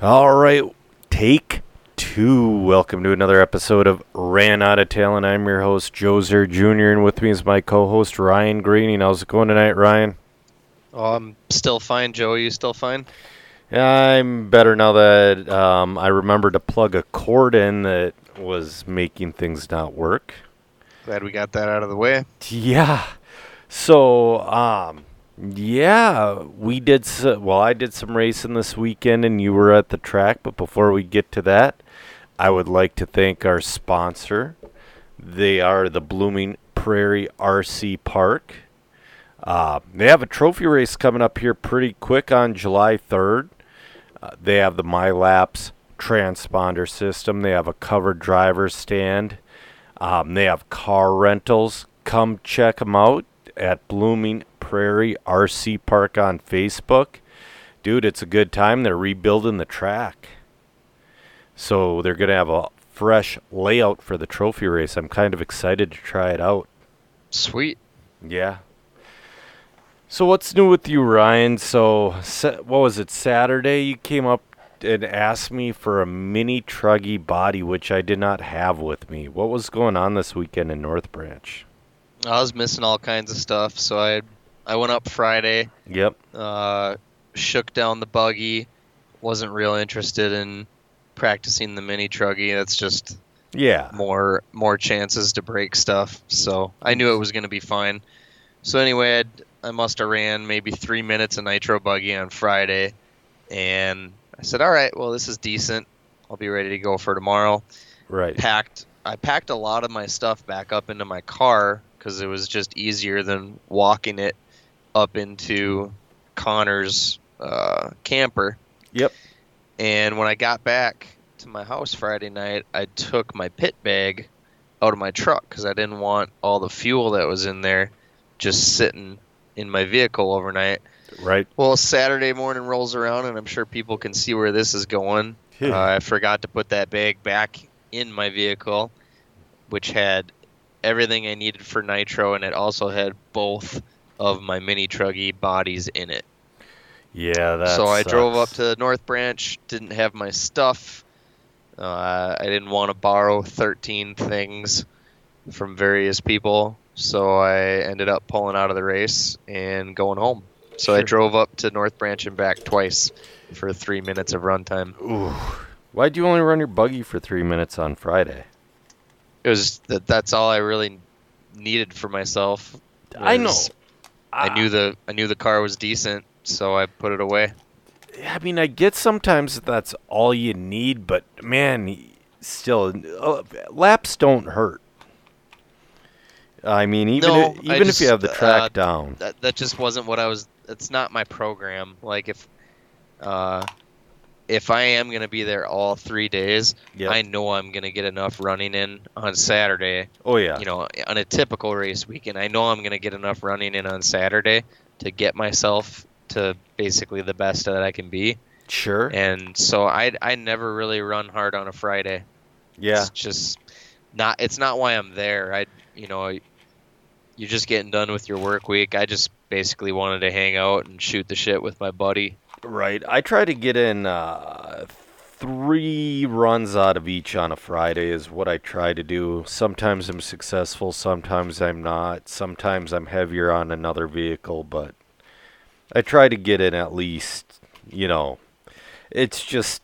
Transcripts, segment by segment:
All right, take two. Welcome to another episode of Ran Out of Talent. I'm your host, Joe Zer Jr., and with me is my co host, Ryan Greening. How's it going tonight, Ryan? Oh, I'm still fine, Joe. Are you still fine? I'm better now that um, I remembered to plug a cord in that was making things not work. Glad we got that out of the way. Yeah. So, um, yeah, we did. s well, I did some racing this weekend, and you were at the track. But before we get to that, I would like to thank our sponsor. They are the Blooming Prairie RC Park. Uh, they have a trophy race coming up here pretty quick on July 3rd. Uh, they have the MyLaps transponder system. They have a covered driver stand. Um, they have car rentals. Come check them out at Blooming Prairie RC Park on Facebook. Dude, it's a good time. They're rebuilding the track. So they're going to have a fresh layout for the trophy race. I'm kind of excited to try it out. Sweet. Yeah. So what's new with you, Ryan? So what was it? Saturday you came up and asked me for a mini truggy body, which I did not have with me. What was going on this weekend in North Branch? I was missing all kinds of stuff, so I I went up Friday, Yep. uh, shook down the buggy. Wasn't real interested in practicing the mini truggy. That's just Yeah. more more chances to break stuff. So I knew it was going to be fine. So anyway, I'd, I must have ran maybe three minutes of nitro buggy on Friday, and I said, "All right, well this is decent. I'll be ready to go for tomorrow." Right. packed I packed a lot of my stuff back up into my car because it was just easier than walking it up into Connor's uh, camper. Yep. And when I got back to my house Friday night, I took my pit bag out of my truck because I didn't want all the fuel that was in there just sitting in my vehicle overnight. Right. Well, Saturday morning rolls around, and I'm sure people can see where this is going. Uh, I forgot to put that bag back in my vehicle, which had everything I needed for nitro, and it also had both of my mini truggy bodies in it. yeah, that so I drove up to North Branch, didn't have my stuff. Uh, I didn't want to borrow 13 things from various people, so I ended up pulling out of the race and going home. So I drove up to North Branch and back twice for three minutes of runtime. Ooh. Why'd you only run your buggy for three minutes on Friday? It was that. That's all I really needed for myself. I know. I knew the I knew the car was decent, so I put it away. I mean, I get sometimes that that's all you need, but man, still, uh, laps don't hurt. I mean, even No, if, even if you have the track uh, down. That that just wasn't what I was. It's not my program. Like if, uh, if I am gonna be there all three days, Yep. I know I'm gonna get enough running in on Saturday. oh yeah. You know, on a typical race weekend, I know I'm gonna get enough running in on Saturday to get myself to basically the best that I can be. sure. And so I I never really run hard on a Friday. yeah. It's just not it's not why I'm there. I you know you're just getting done with your work week. I just basically wanted to hang out and shoot the shit with my buddy. Right. I try to get in uh, three runs out of each on a Friday is what I try to do. Sometimes I'm successful, sometimes I'm not. Sometimes I'm heavier on another vehicle, but I try to get in at least, you know. It's just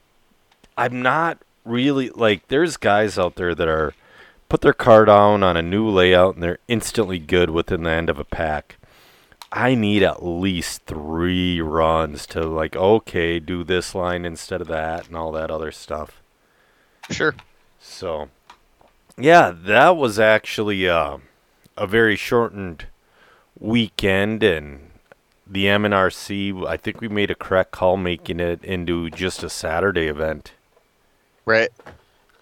I'm not really like there's guys out there that are put their car down on a new layout and they're instantly good within the end of a pack. I need at least three runs to like okay, do this line instead of that and all that other stuff. Sure. So, yeah, that was actually uh, a very shortened weekend, and the MNRC. I think we made a correct call making it into just a Saturday event. Right.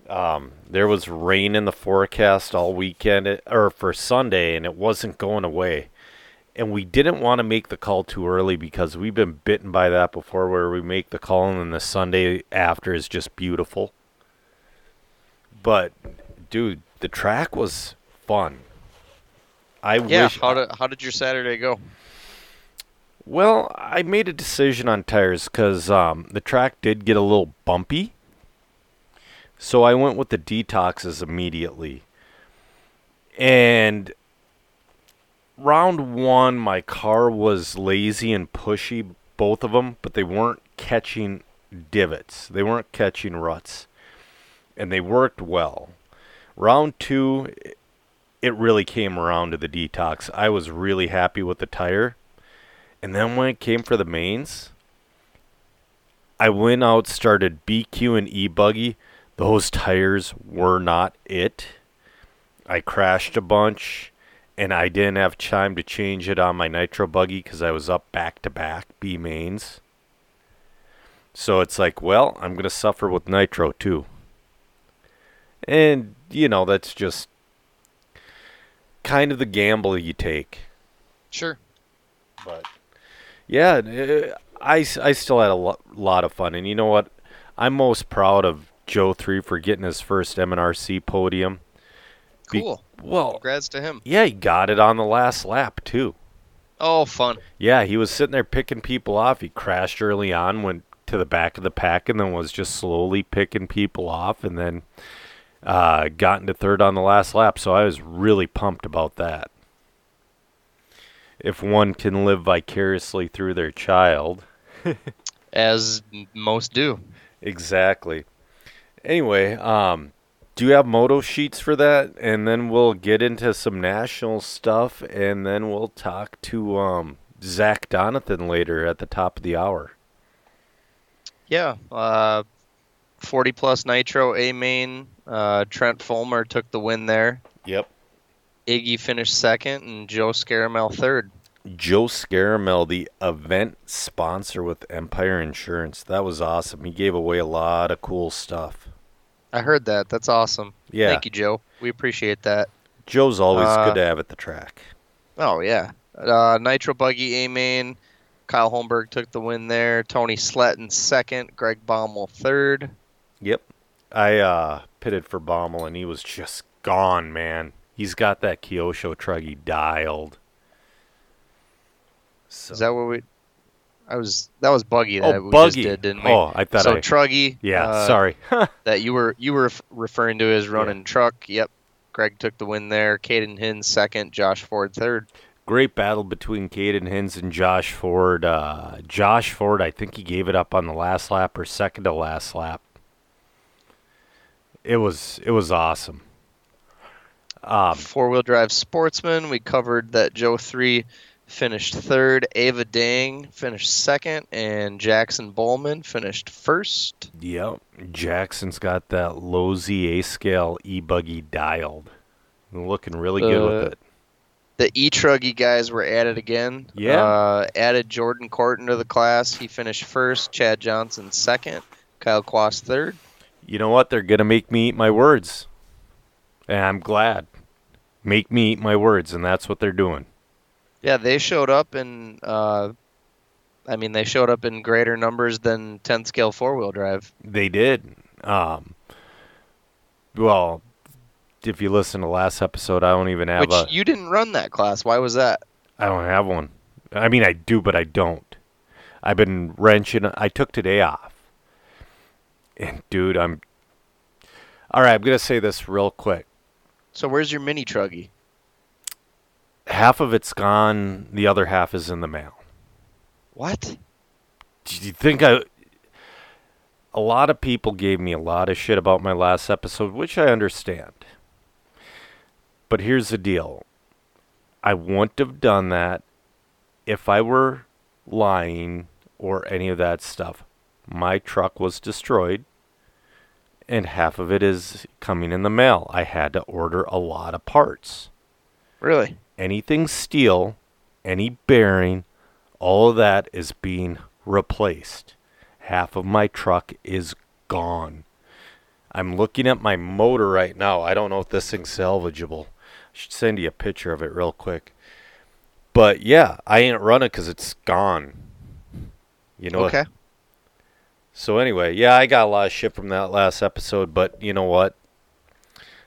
Um, there was rain in the forecast all weekend, or for Sunday, and it wasn't going away. And we didn't want to make the call too early because we've been bitten by that before, where we make the call and then the Sunday after is just beautiful. But, dude, the track was fun. I wish Yeah. wish. How did how did your Saturday go? Well, I made a decision on tires because um, the track did get a little bumpy. So I went with the detoxes immediately. And round one, my car was lazy and pushy, both of them, but they weren't catching divots. They weren't catching ruts. And they worked well. Round two, it really came around to the detox. I was really happy with the tire. And then when it came for the mains, I went out, started BQ and E buggy. Those tires were not it. I crashed a bunch, and I didn't have time to change it on my nitro buggy because I was up back to back B mains. So it's like, well, I'm going to suffer with nitro too. And, you know, that's just kind of the gamble you take. Sure. But, yeah, uh, I, I still had a lo- lot of fun. And you know what? I'm most proud of Joe 3 for getting his first MNRC podium. Be- Cool. well, Congrats to him. yeah, he got it on the last lap, too. Oh, fun. Yeah, he was sitting there picking people off. He crashed early on, went to the back of the pack, and then was just slowly picking people off, and then uh, got into third on the last lap. So I was really pumped about that. If one can live vicariously through their child, As most do. exactly. Anyway, um, do you have moto sheets for that? And then we'll get into some national stuff, and then we'll talk to um, Zach Donathan later at the top of the hour. Yeah. Uh, 40 plus nitro A main. Uh, Trent Fulmer took the win there. Yep. Iggy finished second, and Joe Scaramel third. Joe Scaramel, the event sponsor with Empire Insurance. That was awesome. He gave away a lot of cool stuff. I heard that. That's awesome. Yeah. Thank you, Joe. We appreciate that. Joe's always Uh, good to have at the track. Oh yeah. Uh, Nitro Buggy A main. Kyle Holmberg took the win there. Tony Sletton second. Greg Baumel third. Yep. I uh, pitted for Baumel, and he was just gone, man. He's got that Kyosho truggy dialed. So. Is that what we? I was. That was Buggy that oh, we Buggy. just did, didn't we? Oh, I thought so I. Truggy. yeah, uh, sorry. That you were you were referring to as running truck. Yep. Greg took the win there. Caden Hinn second. Josh Ford third. Great battle between Caden Hins and Josh Ford. Uh, Josh Ford, I think he gave it up on the last lap or second to last lap. It was it was awesome. Um, Four wheel drive sportsman. We covered that Joe three finished third. Ava Dang finished second, and Jackson Bowman finished first. yep, Jackson's got that low ZA scale e buggy dialed. Looking really good with Uh, it. The E Truggy guys were added again. Yeah. Uh, added Jordan Corton to the class. He finished first. Chad Johnson second. Kyle Quast third. You know what? They're gonna make me eat my words, and I'm glad. Make me eat my words, and that's what they're doing. Yeah, they showed up in. Uh, I mean, they showed up in greater numbers than 10 scale four wheel drive. They did. Um, well, if you listen to last episode, I don't even have Which a. you didn't run that class. Why was that? I don't have one. I mean, I do, but I don't. I've been wrenching. I took today off, and dude, I'm. All right, I'm gonna say this real quick. So where's your mini truggy? Half of it's gone. The other half is in the mail. What? Do you think I? A lot of people gave me a lot of shit about my last episode, which I understand. But here's the deal. I wouldn't have done that if I were lying or any of that stuff. My truck was destroyed, and half of it is coming in the mail. I had to order a lot of parts Really? Anything steel, any bearing, all of that is being replaced. Half of my truck is gone. I'm looking at my motor right now. I don't know if this thing's salvageable. I should send you a picture of it real quick. But yeah, I ain't running because it's gone. You know. Okay. So anyway, yeah, I got a lot of shit from that last episode, but you know what?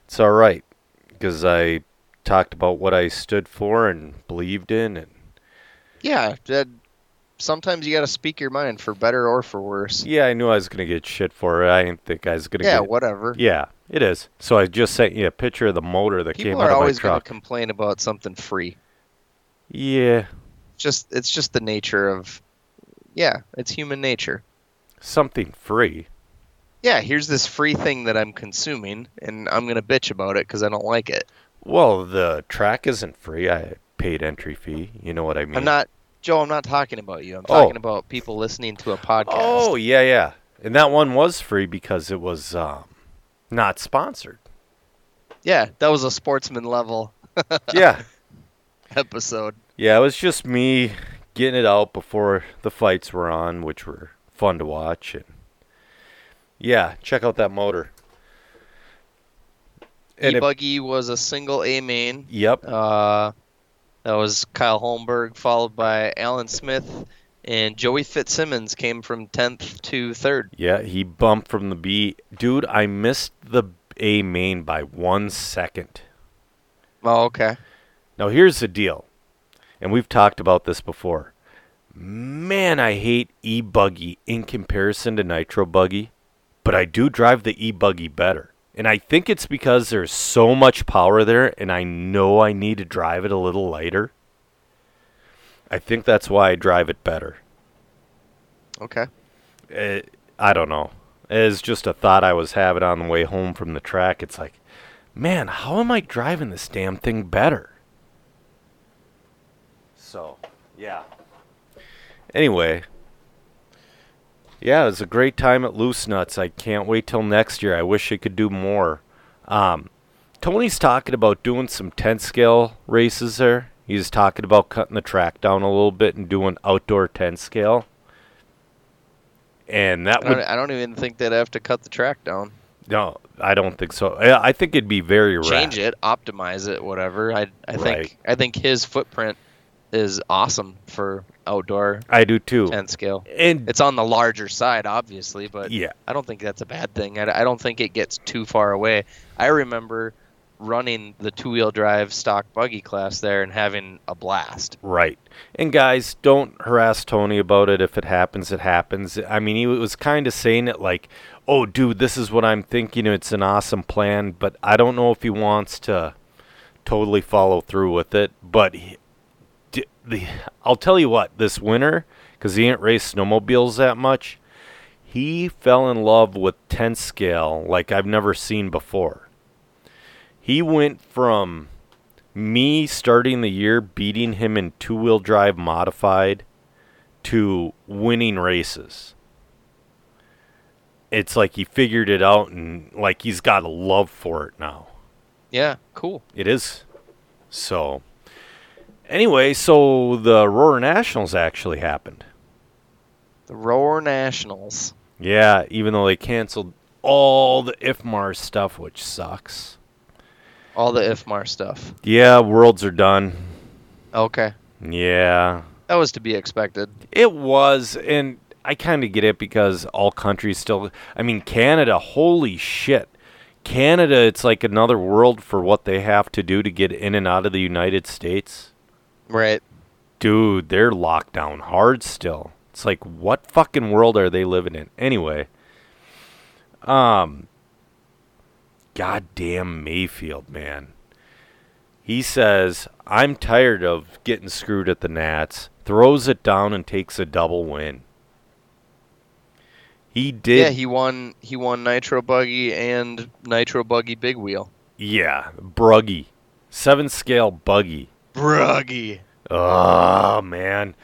It's all right because I talked about what I stood for and believed in, and Yeah. That, sometimes you got to speak your mind for better or for worse. Yeah, I knew I was gonna get shit for it. I didn't think I was gonna Yeah, get. whatever. Yeah, it is. So I just sent you a picture of the motor that People came out of my always going to complain about something free. Yeah, Just it's just the nature of yeah, it's human nature. something free. Yeah, here's this free thing that I'm consuming and I'm going to bitch about it cuz I don't like it. Well, the track isn't free. I paid entry fee. You know what I mean? I'm not Joe, I'm not talking about you. I'm Oh. talking about people listening to a podcast. Oh yeah, yeah. And that one was free because it was um, not sponsored. Yeah, that was a sportsman level yeah, episode. yeah. It was just me getting it out before the fights were on, which were fun to watch. And yeah, check out that motor. And E-Buggy was a single A main. yep. Uh, that was Kyle Holmberg, followed by Alan Smith, and Joey Fitzsimmons came from 10th to 3rd. Yeah, he bumped from the B. Dude, I missed the A main by one second. Oh, okay. Now here's the deal, and we've talked about this before. Man, I hate e buggy in comparison to nitro buggy, but I do drive the e buggy better. And I think it's because there's so much power there, and I know I need to drive it a little lighter. I think that's why I drive it better. Okay. Eh, I don't know. It's just a thought I was having on the way home from the track. It's like, man, how am I driving this damn thing better? So, yeah. Anyway, yeah, it was a great time at Loose Nuts. I can't wait till next year. I wish I could do more. Um, Tony's talking about doing some 10 scale races there. He's talking about cutting the track down a little bit and doing outdoor 10 scale. And that I would I don't even think they'd have to cut the track down. no, I don't think so. I, I think it'd be very rad. Change it, optimize it, whatever. I I think I think his footprint is awesome for outdoor I do too. 10 scale. And It's on the larger side, obviously, but yeah, I don't think that's a bad thing. I, I don't think it gets too far away. I remember running the two wheel drive stock buggy class there and having a blast. right. And guys, don't harass Tony about it. If it happens, it happens. I mean, he was kind of saying it like, "Oh, dude, this is what I'm thinking. It's an awesome plan," but I don't know if he wants to totally follow through with it. But he, the, I'll tell you what, this winter, because he ain't raced snowmobiles that much, he fell in love with 10 scale like I've never seen before. He went from me starting the year beating him in two wheel drive modified to winning races. It's like he figured it out and like he's got a love for it now. Yeah, cool. It is. So, anyway, so the Aurora Nationals actually happened. The Roar Nationals. Yeah, even though they canceled all the IFMAR stuff, which sucks. All the IFMAR stuff. Yeah, worlds are done. Okay. Yeah, That was to be expected. it was, and I kind of get it because all countries still. I mean, Canada, holy shit. Canada, it's like another world for what they have to do to get in and out of the United States. Right. dude, they're locked down hard still. It's like what fucking world are they living in? Anyway, um goddamn Maifield, man. He says, "I'm tired of getting screwed at the Nats." Throws it down and takes a double win. He did Yeah, he won he won Nitro Buggy and Nitro Buggy Big Wheel. yeah, bruggy. 7 scale buggy. Bruggy. Oh man.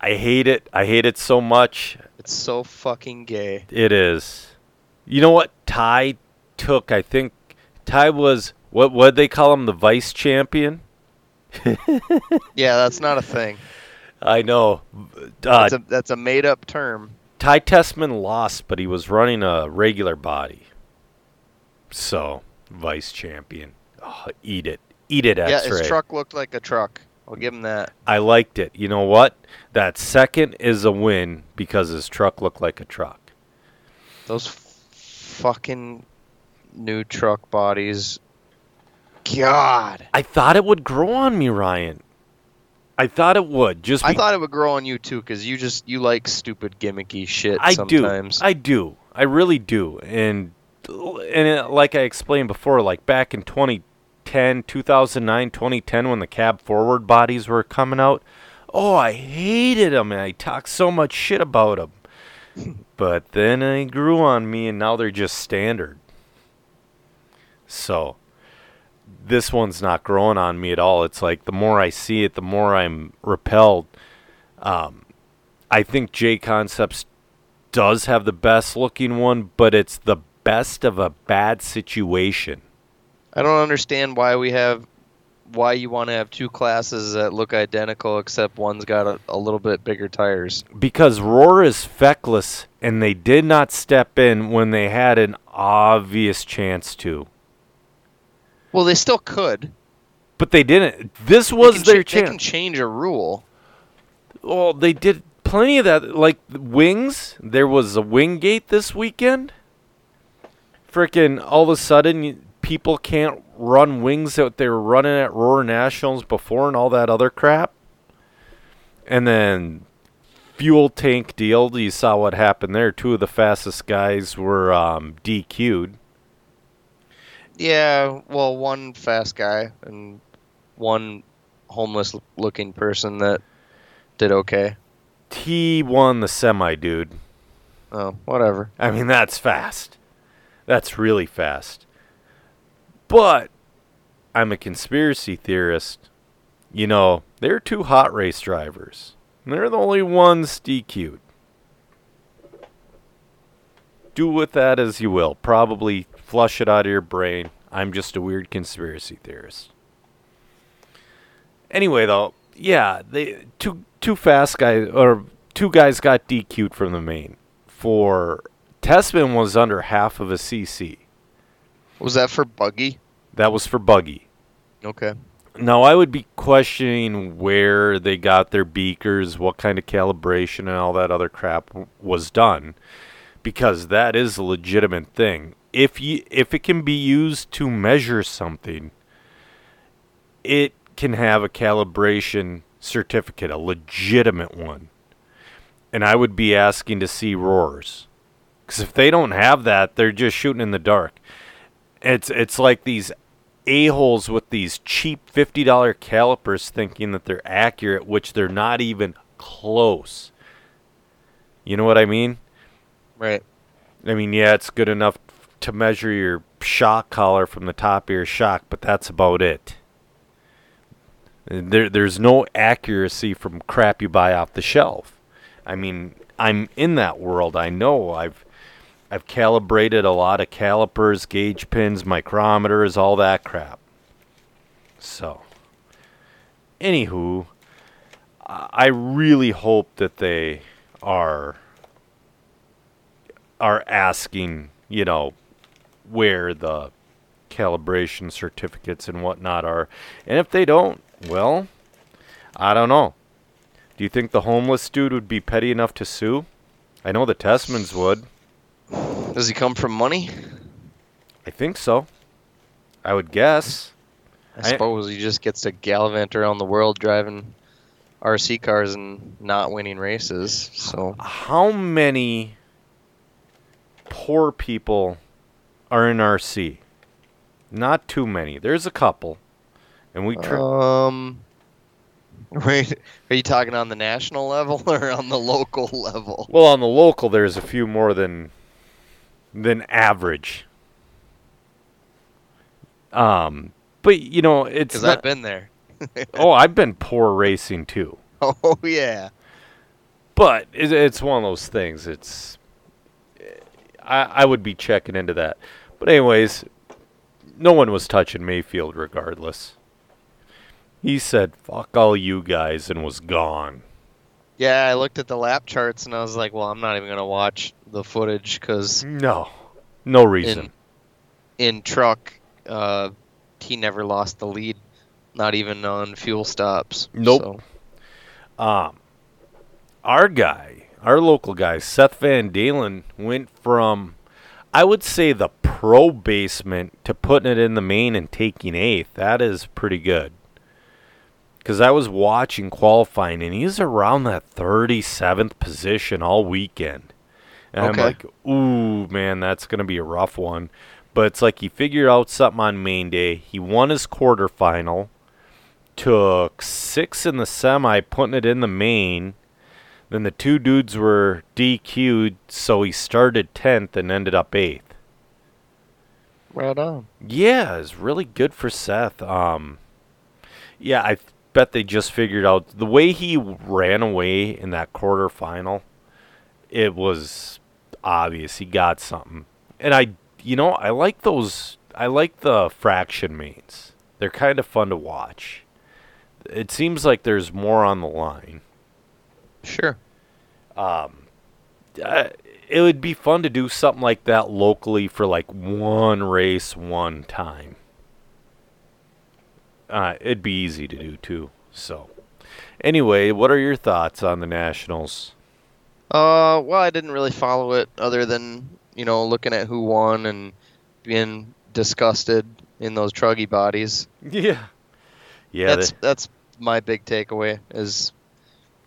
I hate it. I hate it so much. It's so fucking gay. It is. You know what? Ty took. I think Ty was what? What they call him? The vice champion. Yeah, that's not a thing. I know. Uh, That's a that's a made up term. Ty Tessmann lost, but he was running a regular body. So vice champion. Oh, eat it. Eat it, yeah, X-ray. his truck looked like a truck. I'll give him that. I liked it. You know what? That second is a win because his truck looked like a truck. Those f- fucking new truck bodies. God. I thought it would grow on me, Ryan. I thought it would. Just I be- thought it would grow on you too, because you just you like stupid gimmicky shit I sometimes. do. I do. I really do. And and like I explained before, like back in 2010, 2009, 2010, when the cab forward bodies were coming out, oh, I hated them, and I talked so much shit about them. but then they grew on me, and now they're just standard. So this one's not growing on me at all. It's like the more I see it, the more I'm repelled. Um, I think JConcepts does have the best looking one, but it's the best of a bad situation. I don't understand why we have why you want to have two classes that look identical except one's got a, a little bit bigger tires. Because Roar is feckless, and they did not step in when they had an obvious chance to. Well, they still could. But they didn't. This was their cha- They can change a rule. Well, they did plenty of that. Like wings, there was a wing gate this weekend. Freaking all of a sudden, people can't run wings that they were running at Roar Nationals before and all that other crap. And then fuel tank deal. You saw what happened there. Two of the fastest guys were um, DQ'd. Yeah, well, one fast guy and one homeless looking person that did okay. T won the semi, dude. Oh, whatever. I mean, that's fast. That's really fast. But I'm a conspiracy theorist. You know, they're two hot race drivers. They're the only ones DQ'd. Do with that as you will. Probably flush it out of your brain. I'm just a weird conspiracy theorist. Anyway, though, yeah, they two two fast guys or two guys got DQ'd from the main for Tessmann was under half of a CC. Was that for Buggy? That was for Buggy. Okay. Now I would be questioning where they got their beakers, what kind of calibration and all that other crap w- was done because that is a legitimate thing. If you if it can be used to measure something, it can have a calibration certificate, a legitimate one. And I would be asking to see roars. Cuz if they don't have that, they're just shooting in the dark. It's it's like these a-holes with these cheap $50 calipers thinking that they're accurate, which they're not even close. You know what I mean? Right. I mean, yeah, it's good enough to measure your shock collar from the top of your shock, but that's about it. There, there's no accuracy from crap you buy off the shelf. I mean, I'm in that world. I know. I've I've calibrated a lot of calipers, gauge pins, micrometers, all that crap. So, anywho, I really hope that they are are asking, you know, where the calibration certificates and whatnot are. And if they don't, well, I don't know. Do you think the homeless dude would be petty enough to sue? I know the Tessmanns would. Does he come from money? I think so. I would guess. I, I- suppose he just gets to gallivant around the world driving RC cars and not winning races. So How many poor people are in RC? Not too many. There's a couple. And we tr- um Wait, are you talking on the national level or on the local level? Well, on the local, there's a few more than than average. Um, but you know, it's Because I've been there. oh, I've been poor racing too. Oh yeah. But it, it's one of those things. It's I I would be checking into that. But anyways, no one was touching Maifield regardless. He said, "Fuck all you guys," and was gone. Yeah, I looked at the lap charts and I was like, well, I'm not even gonna watch the footage because No, no reason. in truck, uh, he never lost the lead, not even on fuel stops. Nope. So, Um, our guy, our local guy, Seth Van Dalen, went from, I would say, the pro basement to putting it in the main and taking eighth. That is pretty good. because I was watching qualifying and he's around that 37th position all weekend. And Okay. I'm like, ooh, man, that's going to be a rough one. But it's like he figured out something on main day. He won his quarterfinal, took six in the semi, putting it in the main. Then the two dudes were DQ'd, so he started 10th and ended up 8th. Right on. Yeah, it's really good for Seth. Um, yeah, I bet they just figured out the way he ran away in that quarterfinal. It was obvious he got something, and I, you know, I like those. I like the fraction mains. They're kind of fun to watch. It seems like there's more on the line. Sure. Um, uh, it would be fun to do something like that locally for like one race, one time. Uh, it'd be easy to do too. So, anyway, what are your thoughts on the Nationals? Uh, well, I didn't really follow it other than you know looking at who won and being disgusted in those truggy bodies. Yeah, yeah, that's that's my big takeaway. Is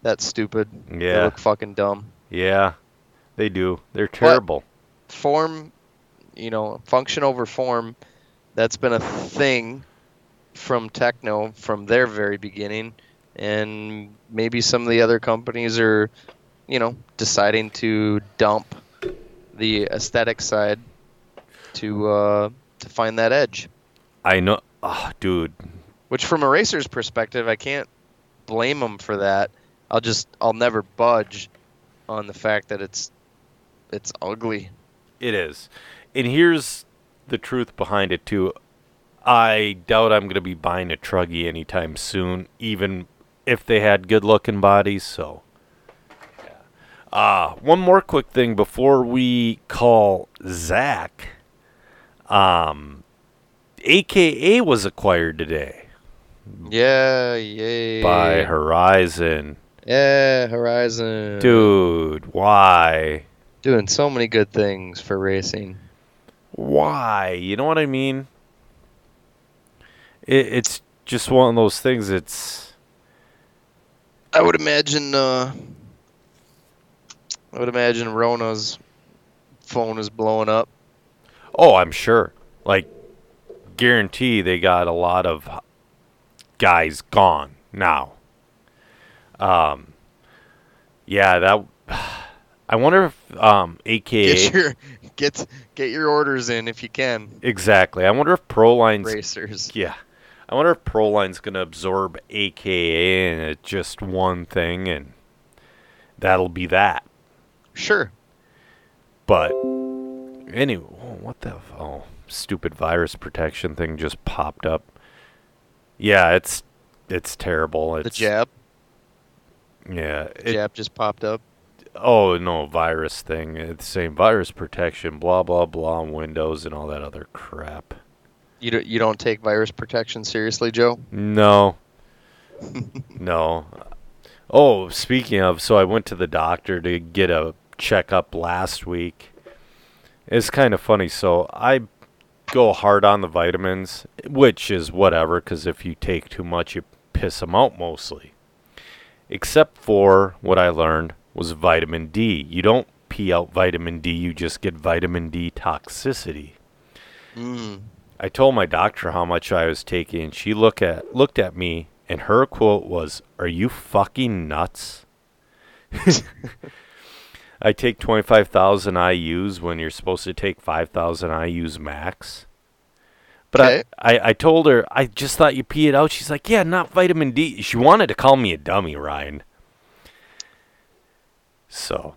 that's stupid. they, They yeah, look fucking dumb. yeah. They do. They're terrible. Form, you know, function over form. That's been a thing from Tekno from their very beginning, and maybe some of the other companies are, you know, deciding to dump the aesthetic side to uh, to find that edge. I know, oh, dude. Which, from a racer's perspective, I can't blame them for that. I'll just I'll never budge on the fact that it's it's ugly. It is. And here's the truth behind it too. I doubt I'm going to be buying a Truggy anytime soon, even if they had good looking bodies, so. Uh, one more quick thing before we call Zach. Um AKA was acquired today Yeah, yay. by Horizon. Yeah, Horizon. Dude, why? Doing so many good things for racing. why? You know what I mean? It, it's just one of those things. It's I would imagine uh I would imagine Rona's phone is blowing up. oh, I'm sure. Like, guarantee they got a lot of guys gone now. Um, yeah, that. I wonder if um, AKA Get your get get your orders in if you can. exactly. I wonder if Proline's Racers. Yeah. I wonder if Proline's going to absorb AKA and it's just one thing and that'll be that. Sure. But anyway, oh, what the f- oh, stupid virus protection thing just popped up. Yeah, it's it's terrible. It's The jab. Yeah. It, jab just popped up. Oh, no, virus thing. It's saying virus protection, blah blah blah on Windows and all that other crap. You don't you don't take virus protection seriously, Joe? No. no. Oh, speaking of, so I went to the doctor to get a checkup last week. It's kind of funny. So I go hard on the vitamins, which is whatever, because if you take too much, you piss them out mostly. Except for what I learned was vitamin D. You don't pee out vitamin D, you just get vitamin D toxicity. Mm. I told my doctor how much I was taking, and she look at looked at me, and her quote was, "Are you fucking nuts?" I take twenty five thousand IU's when you're supposed to take five thousand IU's max. But Okay. I, I, I told her I just thought you pee it out. She's like, "Yeah, not vitamin D." She wanted to call me a dummy, Ryan. So,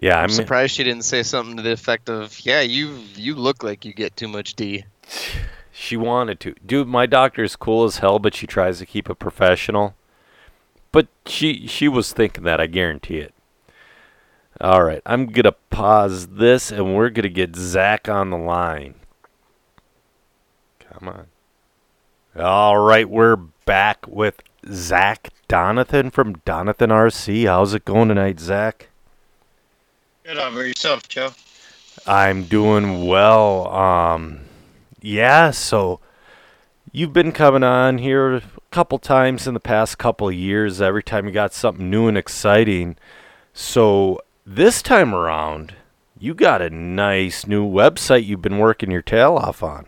yeah, I'm I'm surprised she didn't say something to the effect of, "Yeah, you you look like you get too much D." She wanted to. Dude, my doctor is cool as hell, but she tries to keep it professional. But she she was thinking that, I guarantee it. All right, I'm going to pause this and we're going to get Zach on the line. Come on. All right, we're back with Zach Donathan from Donathan RC. How's it going tonight, Zach? Good over yourself, Joe. I'm doing well. Um, yeah, so you've been coming on here a couple times in the past couple of years. Every time you got something new and exciting. So this time around, you got a nice new website you've been working your tail off on.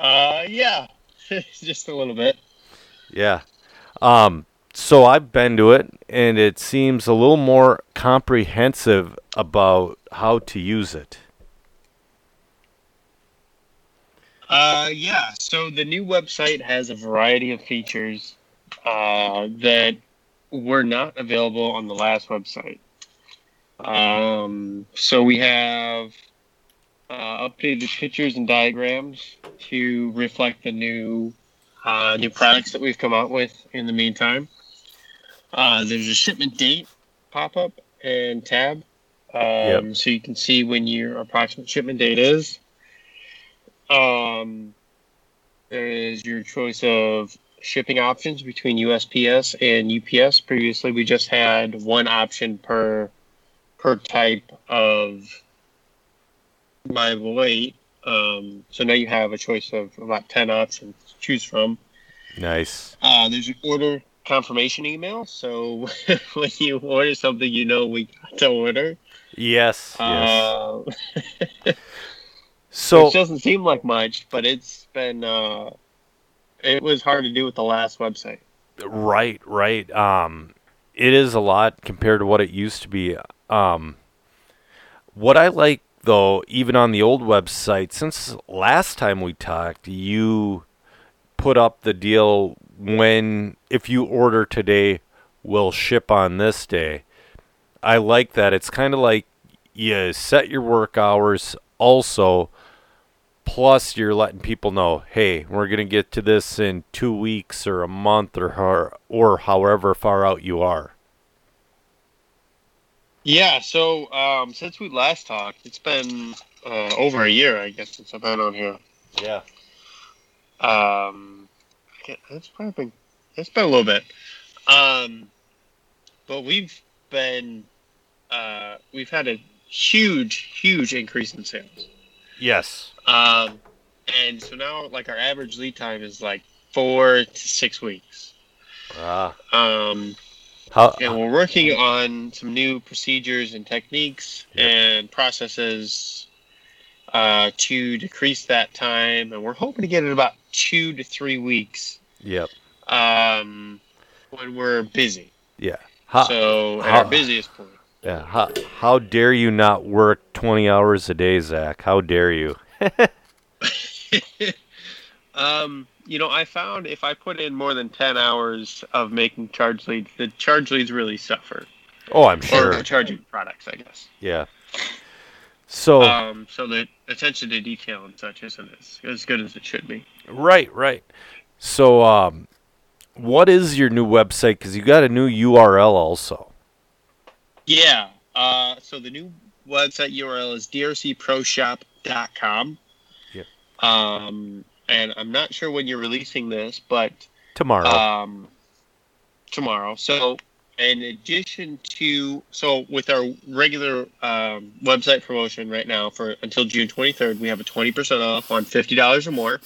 Uh, yeah, just a little bit. Yeah. Um, so I've been to it, and it seems a little more comprehensive about how to use it. Uh, yeah. So the new website has a variety of features uh, that were not available on the last website. Um, so we have uh, updated the pictures and diagrams to reflect the new uh, new products that we've come out with in the meantime. Uh, there's a shipment date pop up and tab, um, Yep. so you can see when your approximate shipment date is. Um, there is your choice of shipping options between USPS and UPS. Previously, we just had one option per per type of my weight. Um, so now you have a choice of about ten options to choose from. Nice. Uh, there's an order confirmation email. So when you order something, you know we got the order. Yes. Yes. Uh, So it doesn't seem like much, but it's been uh, it was hard to do with the last website. Right, right. Um, it is a lot compared to what it used to be. Um, what I like though, even on the old website, since last time we talked, you put up the deal when if you order today, we'll ship on this day. I like that. It's kind of like you set your work hours also plus you're letting people know hey we're going to get to this in two weeks or a month or or, or however far out you are Yeah. So um, since we last talked, it's been uh, over a year, I guess, since I've been on here. yeah Um, it's probably been it's been a little bit. Um, but we've been uh, we've had a huge, huge increase in sales. Yes Um, and so now, like our average lead time is like four to six weeks. ah Um, how and we're working on some new procedures and techniques Yeah. and processes uh, to decrease that time. And we're hoping to get it about two to three weeks yep um, when we're busy. yeah how, so at how- our busiest point. Yeah how, how dare you not work 20 hours a day zach how dare you um, you know, I found if I put in more than ten hours of making charge leads, the charge leads really suffer. oh i'm sure Or charging products, I guess. yeah so Um, so the attention to detail and such isn't as, as good as it should be. Right, right. So, um, what is your new website? Because you got a new URL also. Yeah. Uh, so the new website URL is drcproshop.com. Yep. Um, and I'm not sure when you're releasing this, but Tomorrow. um, tomorrow. So, in addition to, so with our regular um, website promotion right now for until June 23rd, we have a 20% off on $50 or more.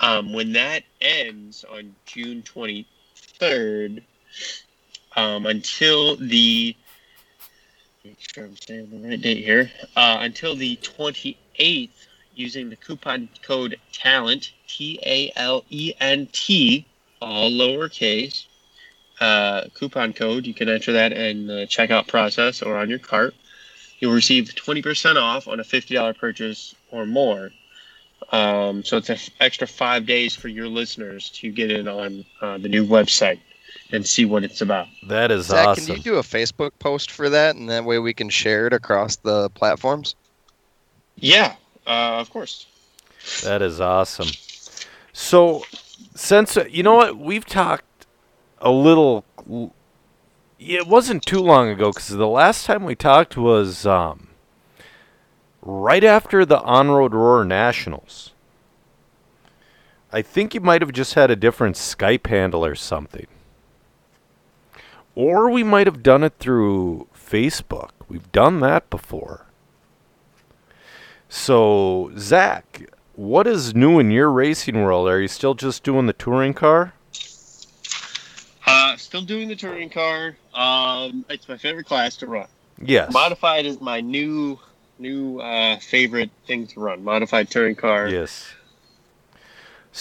Um, when that ends on June 23rd, um, until the make sure I'm saying the right date here, uh, until the 28th, using the coupon code TALENT, T A L E N T, all lowercase, uh, coupon code. You can enter that in the checkout process or on your cart. You'll receive 20% off on a $50 purchase or more. Um, so it's an extra five days for your listeners to get in on uh, the new website and see what it's about. that is Zach, awesome. can you do a Facebook post for that, and that way we can share it across the platforms? Yeah, uh, of course. That is awesome. So, since uh, you know what, we've talked a little. It wasn't too long ago because the last time we talked was um, right after the On Road Roar Nationals. I think you might have just had a different Skype handle or something. Or we might have done it through Facebook. We've done that before. So, Zach, what is new in your racing world? Are you still just doing the touring car? Uh, still doing the touring car. Um, it's my favorite class to run. Yes. Modified is my new new uh, favorite thing to run. Modified touring car. Yes.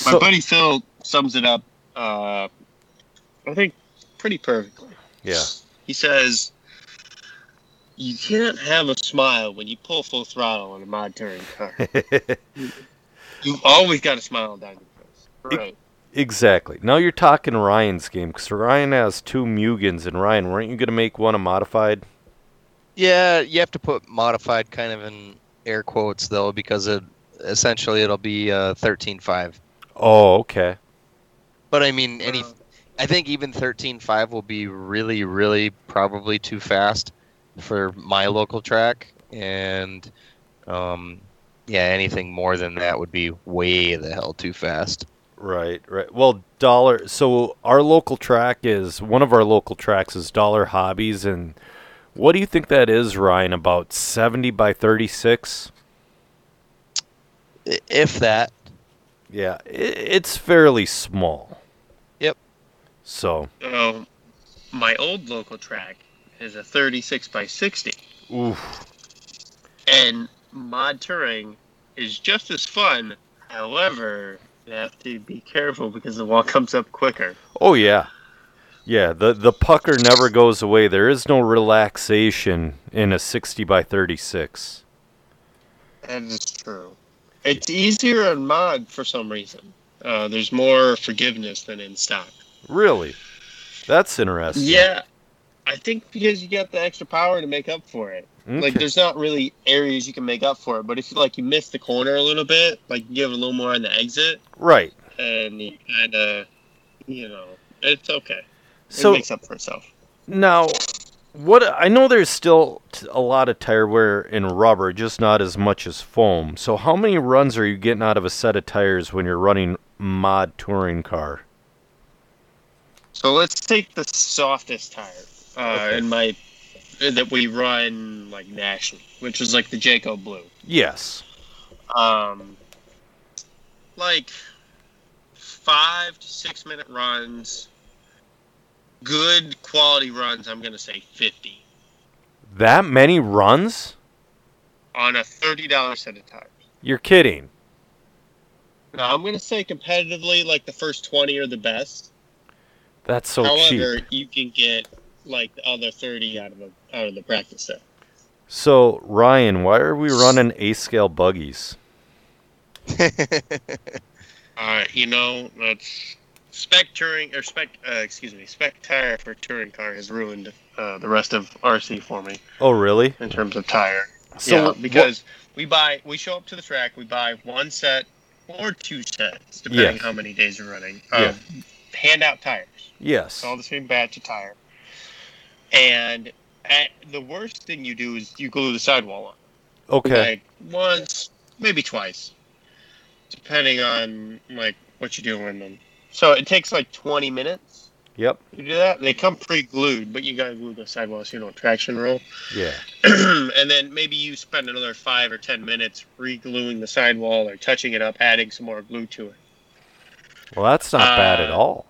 My So, buddy Phil sums it up. Uh, I think pretty perfectly. Yeah. He says, "You can't have a smile when you pull full throttle on a mod touring car. You've always got a smile down your face." Right. exactly. Now you're talking Ryan's game because Ryan has two Mugens, and Ryan, weren't you going to make one a modified? Yeah, you have to put modified kind of in air quotes though, because it essentially it'll be uh, thirteen five. Oh, okay. But I mean, any, Uh, I think even thirteen five will be really, really probably too fast for my local track, and um, yeah, anything more than that would be way the hell too fast. Right, right. Well, Dollar. So our local track is one of our local tracks is Dollar Hobbies, and what do you think that is, Ryan? About seventy by thirty-six. If that, Yeah, it's fairly small. So, So, my old local track is a 36 by 60, oof. and mod touring is just as fun. However, you have to be careful because the wall comes up quicker. Oh yeah, yeah. The the pucker never goes away. There is no relaxation in a sixty by thirty-six. That is true. It's easier on mod for some reason. Uh, there's more forgiveness than in stock. Really, that's interesting. Yeah, I think because you got the extra power to make up for it. Like, there's not really areas you can make up for it. But if you like you miss the corner a little bit, like you give a little more on the exit, Right. and you kind of, you know, it's okay. It So makes up for itself. Now, what I know there's still a lot of tire wear in rubber, just not as much as foam. So, how many runs are you getting out of a set of tires when you're running mod touring car? So let's take the softest tire uh, Okay. in my that we run like nationally, which is like the JACO Blue. Yes. um, like five to six minute runs. Good quality runs, I'm gonna say fifty That many runs? on a thirty dollar set of tires. You're kidding. Now I'm gonna say competitively, like the first twenty are the best. That's so However, cheap. you can get like the other thirty out of a, out of the practice set. So, Ryan, why are we running A scale buggies? Uh, you know, that's spec touring or spec. Uh, excuse me, spec tire for touring car has ruined uh, the rest of RC for me Oh, really? in terms of tire. So, yeah, what- because we buy, we show up to the track, we buy one set or two sets, depending Yes. how many days you're running. Yeah. Of handout tires, yes. it's all the same batch of tire. And at, the worst thing you do is you glue the sidewall on, Okay. like once, maybe twice, depending on like what you're doing. And so it takes like 20 minutes. Yep. You do that. They come pre-glued, but you gotta glue the sidewall so you don't traction roll. Yeah. and then maybe you spend another five or ten minutes re-gluing the sidewall or touching it up, adding some more glue to it. Well, that's not bad at Uh, all.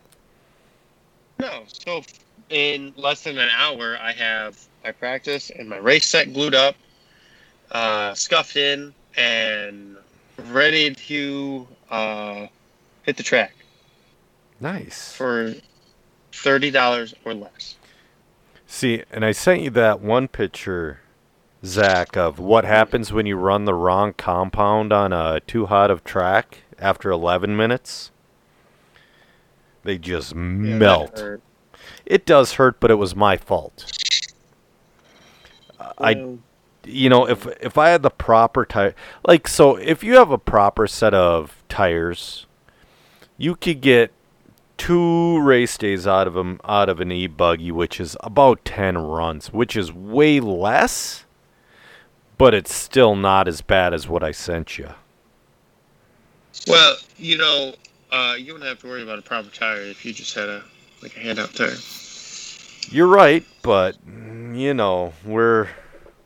No, so in less than an hour, I have my practice and my race set glued up, uh, scuffed in, and ready to uh, hit the track Nice. for thirty dollars or less. See, and I sent you that one picture, Zach, of what happens when you run the wrong compound on a too hot of track after 11 minutes. They just Yeah, melt. It does hurt, but it was my fault. Uh, I, you know, if if I had the proper tire, like so, if you have a proper set of tires, you could get two race days out of them out of an e buggy, which is about ten runs, which is way less, but it's still not as bad as what I sent you. Well, you know, uh, you wouldn't have to worry about a proper tire if you just had a like a handout tire. You're right, but you know, we're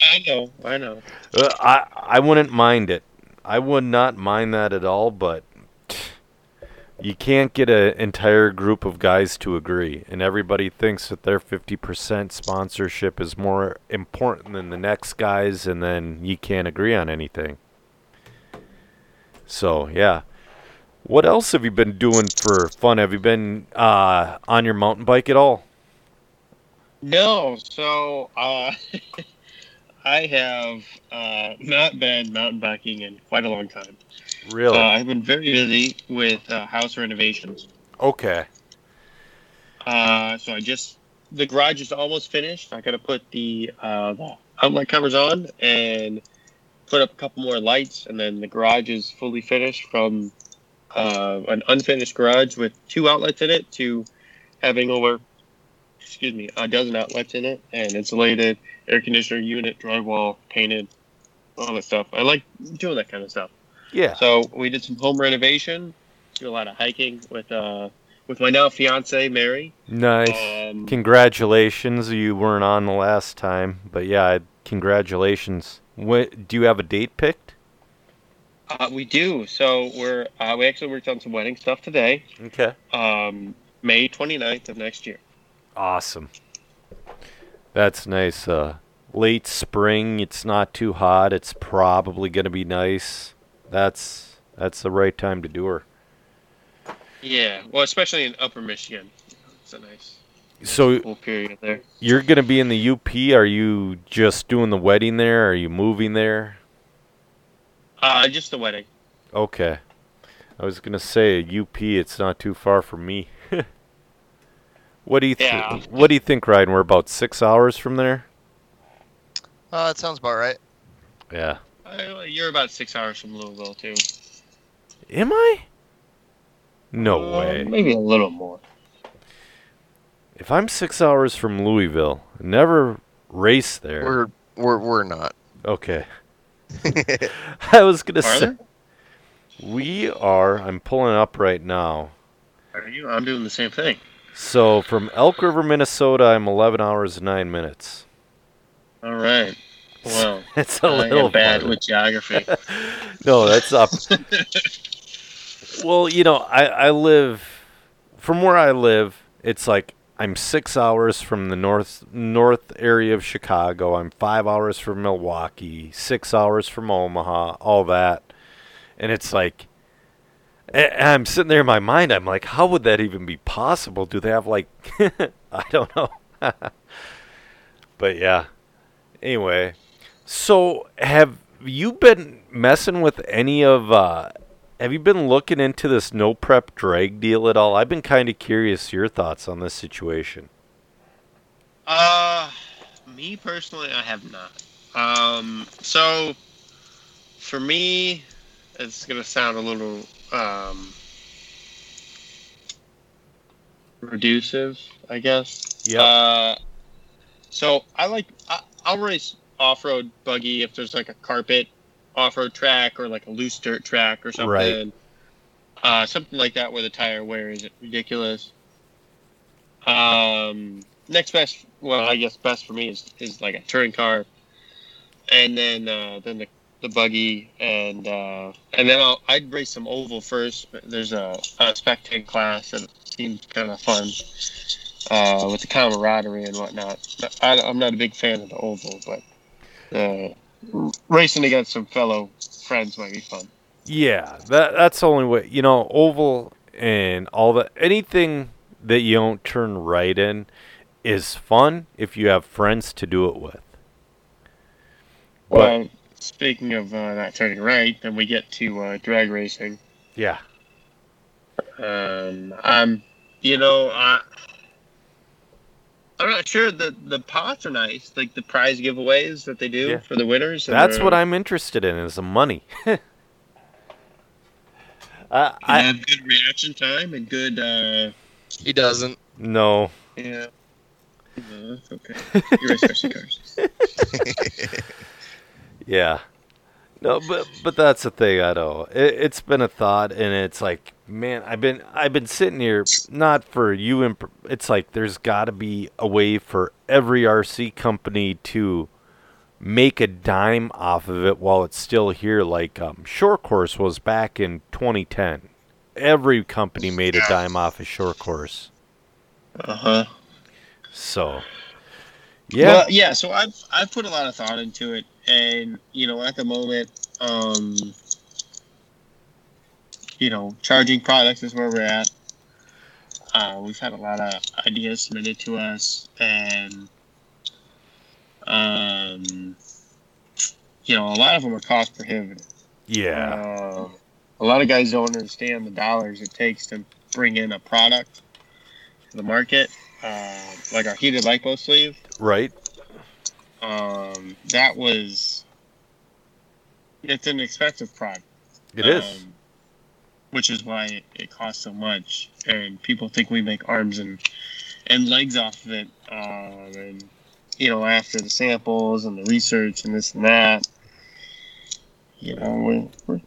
I know, I know. uh, I I wouldn't mind it. I would not mind that at all, but you can't get an entire group of guys to agree, and everybody thinks that their 50% sponsorship is more important than the next guys, and then you can't agree on anything. So, yeah. What else have you been doing for fun? Have you been uh, on your mountain bike at all? No, so uh, I have uh, not been mountain biking in quite a long time. Really? Uh, I've been very busy with uh, house renovations. okay. Uh, so I just the garage is almost finished. I got to put the, uh, the outlet covers on and put up a couple more lights, and then the garage is fully finished from uh, an unfinished garage with two outlets in it to having over excuse me a dozen outlets in it and insulated air conditioner unit drywall painted all that stuff. I like doing that kind of stuff. Yeah. So we did some home renovation, do a lot of hiking with uh with my now fiance Mary. Nice. Um, Congratulations. You weren't on the last time, but yeah, congratulations. What, do you have a date picked? Uh, we do. So we're uh, we actually worked on some wedding stuff today. Okay. Um, May 29th of next year. Awesome. That's nice. Uh, late spring. It's not too hot. It's probably gonna be nice. That's that's the right time to do her. Yeah. Well, especially in Upper Michigan, it's a nice So cool period there. you're gonna be in the UP. Are you just doing the wedding there? Are you moving there? Uh, just the wedding. Okay. I was gonna say UP. It's not too far from me. what do you th- Yeah. What do you think, Ryan? We're about six hours from there. Uh, that sounds about right. Yeah. Uh, you're about six hours from Louisville too. Am I? No Uh, way. Maybe a little more. If I'm six hours from Louisville, never race there. We're we're we're not. okay. I was gonna Are say there? we are. I'm pulling up right now. Are you? I'm doing the same thing. So from Elk River, Minnesota, I'm 11 hours and nine minutes. All right. Well, It's a I little bad with geography. No, that's up. well, you know, I, I live from where I live. It's like I'm six hours from the north north area of Chicago. I'm five hours from Milwaukee, six hours from Omaha, all that, and it's like. and I'm sitting there in my mind. I'm like, how would that even be possible? Do they have like, I don't know. but yeah. Anyway, so have you been messing with any of uh have you been looking into this no prep drag deal at all? I've been kind of curious your thoughts on this situation. Uh, me personally, I have not. Um, so for me, it's gonna sound a little um reducive, I guess. Yeah. Uh, so I like I, I'll race off-road buggy if there's like a carpet off-road track or like a loose dirt track or something. Right. Uh, something like that where the tire wear is ridiculous. Um, next best, well, I guess best for me is, is like a touring car, and then uh, then the, the buggy, and uh, and then I'll, I'd race some oval first. There's a, a spectator class that seems kind of fun uh, with the camaraderie and whatnot. I, I'm not a big fan of the oval, but uh, racing against some fellow friends might be fun. Yeah, that that's the only way. You know, oval and all the anything that you don't turn right in is fun if you have friends to do it with. But Well, speaking of uh, not turning right, then we get to uh, drag racing. yeah, Um, I'm, you know, I, I'm not sure that the pots are nice, like the prize giveaways that they do Yeah. for the winners. and that's the- what I'm interested in is the money. I, I have good reaction time and good. Uh, He doesn't. no. yeah. No, that's okay. You race racing cars. Yeah. No, but but that's the thing. I know it, it's been a thought, and it's like, man, I've been I've been sitting here not for you. In, it's like there's got to be a way for every RC company to make a dime off of it while it's still here. Like um, Short Course was back in 2010. Every company made a dime off of Short Course. Uh huh. So, yeah, Well, yeah. So I've I've put a lot of thought into it, and you know, at the moment, um, you know, charging products is where we're at. Uh, we've had a lot of ideas submitted to us, and um, you know, a lot of them are cost prohibitive. yeah, Um, a lot of guys don't understand the dollars it takes to bring in a product to the market, uh, like our heated lipo sleeve right. Um, that was it's an expensive product. It is. um, which is why it, costs so much, and people think we make arms and and legs off of it. Um, and you know, after the samples and the research and this and that, you know, we're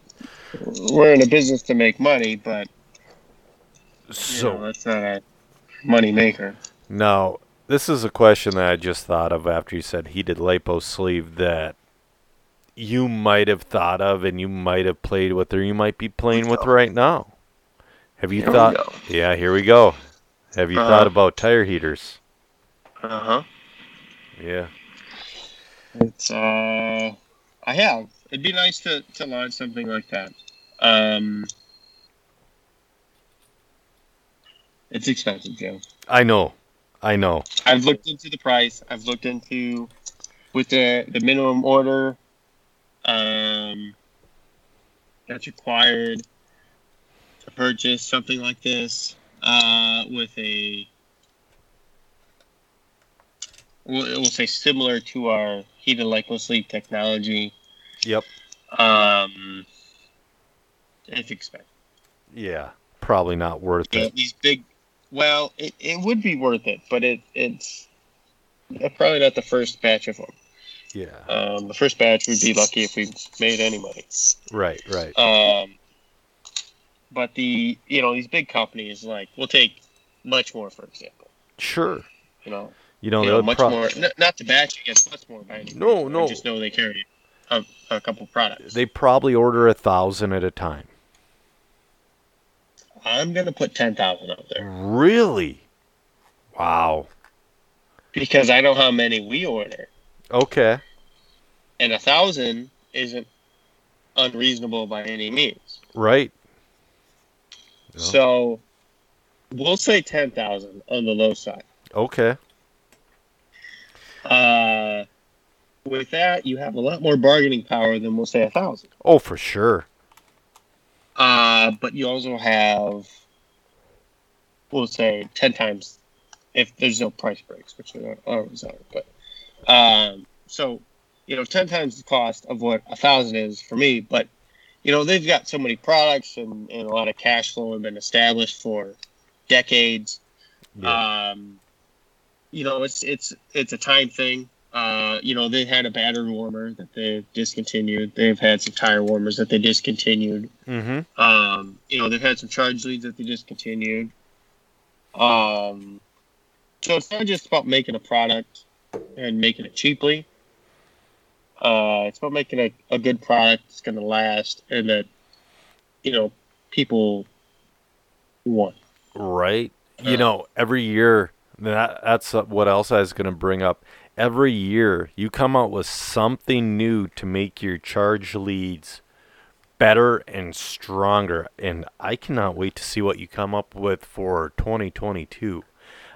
we're, we're in a business to make money, but you So know, that's not a money maker. now this is a question that I just thought of after you said heated lipo sleeve that you might have thought of and you might have played with or you might be playing with right now. Have you Here thought? Yeah, here we go. Have you Uh-huh. thought about tire heaters? Uh huh. Yeah. It's uh, I have. It'd be nice to to launch something like that. Um, it's expensive, Joe. I know. I know. I've looked into the price. I've looked into with the the minimum order um, that's required to purchase something like this uh, with a we'll, we'll say similar to our heated lipo sleeve technology. Yep. Um, it's expensive. Yeah. Probably not worth Yeah, it. these big. Well, it, it would be worth it, but it it's uh, probably not the first batch of them. Yeah. Um, the first batch we'd be lucky if we made any money. Right, right. Um, but the you know these big companies like we'll take MuchMore for example. Sure. You know, You know, you they know much prob- more. N- not to batch against MuchMore by any means. No, I no. just know they carry a, a couple products. they probably order a thousand at a time. I'm gonna put ten thousand out there Really? Wow. because I know how many we order. Okay. and a thousand isn't unreasonable by any means. Right. Yeah. So we'll say ten thousand on the low side. Okay. Uh, with that, you have a lot more bargaining power than we'll say a thousand. Oh, for sure. Uh, but you also have, we'll say ten times, if there's no price breaks, which there always are. But um, so you know, ten times the cost of what a thousand is for me. But you know, they've got so many products and, and a lot of cash flow have been established for decades. Yeah. Um, you know, it's it's it's a time thing. Uh, you know, they had a battery warmer that they discontinued. They've had some tire warmers that they discontinued. mm-hmm. Um, you know, they've had some charge leads that they discontinued. Um, so it's not just about making a product and making it cheaply. Uh, it's about making a, a good product that's going to last and that, you know, people want. Right. You Uh. know, every year that that's what else I was going to bring up. Every year you come out with something new to make your charge leads better and stronger and I cannot wait to see what you come up with for 2022.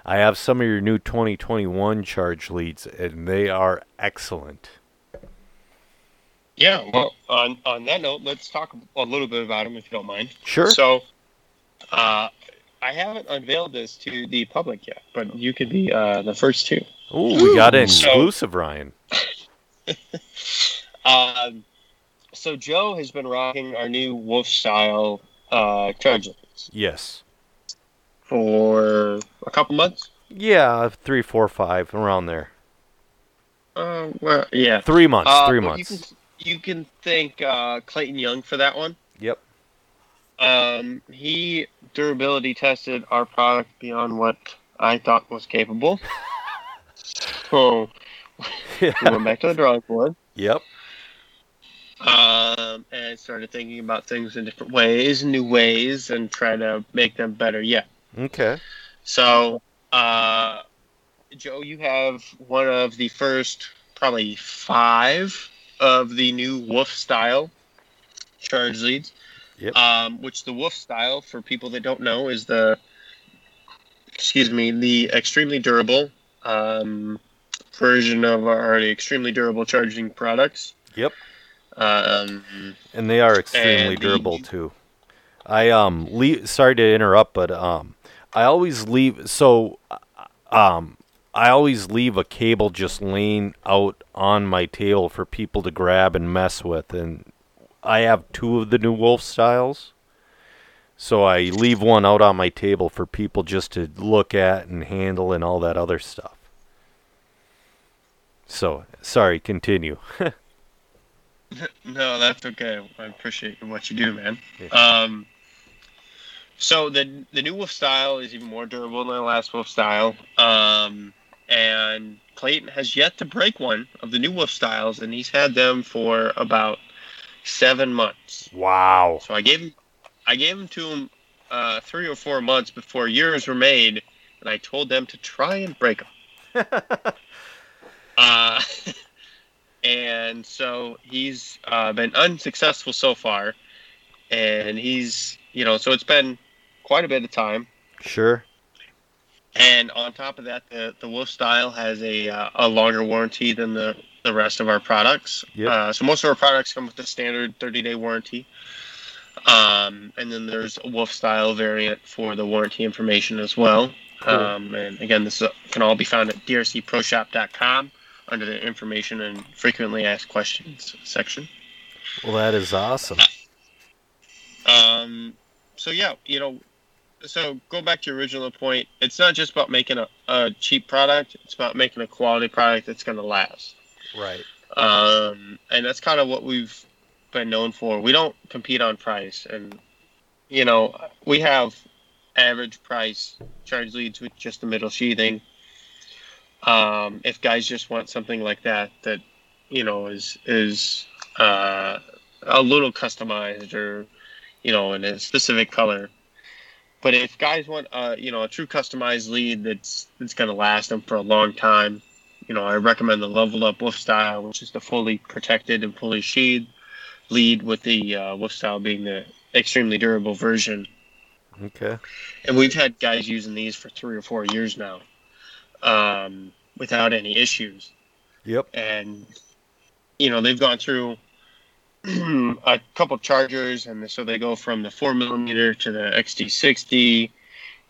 I have some of your new 2021 charge leads and they are excellent. Yeah. Well, on, on that note, let's talk a little bit about them if you don't mind. Sure. So, uh, I haven't unveiled this to the public yet, but you could be uh, the first two. Ooh, we got an So- exclusive, Ryan. Um, so Joe has been rocking our new Wolf style uh, Yes. for a couple months. Yeah, three, four, five, around there. Uh, well, yeah. Three months. Uh, three months. You can, you can thank uh, Clayton Young for that one. Yep. Um, he durability tested our product beyond what I thought was capable. so we went back to the drawing board. Yep. Um, and started thinking about things in different ways, new ways, and trying to make them better Yeah. Okay. So, uh, Joe, you have one of the first, probably five of the new Wolf style charge leads. Yep. Um, which the Wolf style, for people that don't know, is the excuse me, the extremely durable um, version of our already extremely durable charging products. Yep. Um, And they are extremely And the- durable too. I um leave, sorry to interrupt, but um I always leave so uh, um I always leave a cable just laying out on my table for people to grab and mess with and I have two of the new Wolf styles. So I leave one out on my table for people just to look at and handle and all that other stuff. So, sorry, continue. no, that's okay. I appreciate what you do, man. Yeah. Um, so the the new Wolf style is even more durable than the last Wolf style. Um, and Clayton has yet to break one of the new Wolf styles, and he's had them for about seven months. wow. So I gave him, I gave them to him uh, three or four months before yours were made, and I told them to try and break them. uh, and so he's uh, been unsuccessful so far, and he's you know so it's been quite a bit of time. Sure. And on top of that, the the Wolf style has a uh, a longer warranty than the the rest of our products. Yep. Uh, so most of our products come with a standard 30 day warranty. Um, and then there's a Wolf style variant for the warranty information as well. Cool. Um, and again, this can all be found at drcproshop.com under the information and frequently asked questions section. Well, that is awesome. Um, so yeah, you know, so go back to your original point. It's not just about making a, a cheap product; it's about making a quality product that's going to last. Right. Um, and that's kind of what we've been known for. We don't compete on price, and you know, we have average price charge leads with just the middle sheathing. Um, if guys just want something like that, that you know is is uh, a little customized or you know in a specific color. But if guys want uh, you know a true customized lead that's that's going to last them for a long time, you know I recommend the Level Up Wolf Style, which is the fully protected and fully sheathed lead, with the uh, Wolf Style being the extremely durable version. Okay. And we've had guys using these for three or four years now, um, without any issues Yep. and you know they've gone through a couple chargers and so they go from the 4 millimeter to the xt60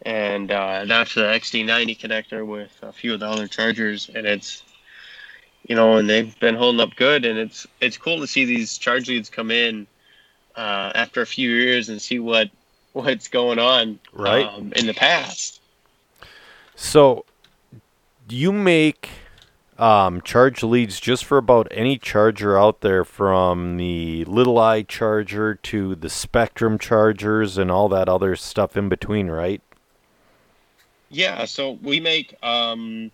and uh, now to the xt90 connector with a few of the other chargers and it's you know and they've been holding up good and it's it's cool to see these charge leads come in uh, after a few years and see what what's going on Right. um, in the past So, you make um, charge leads just for about any charger out there, from the little iCharger to the Spektrum chargers and all that other stuff in between, right? Yeah, so we make um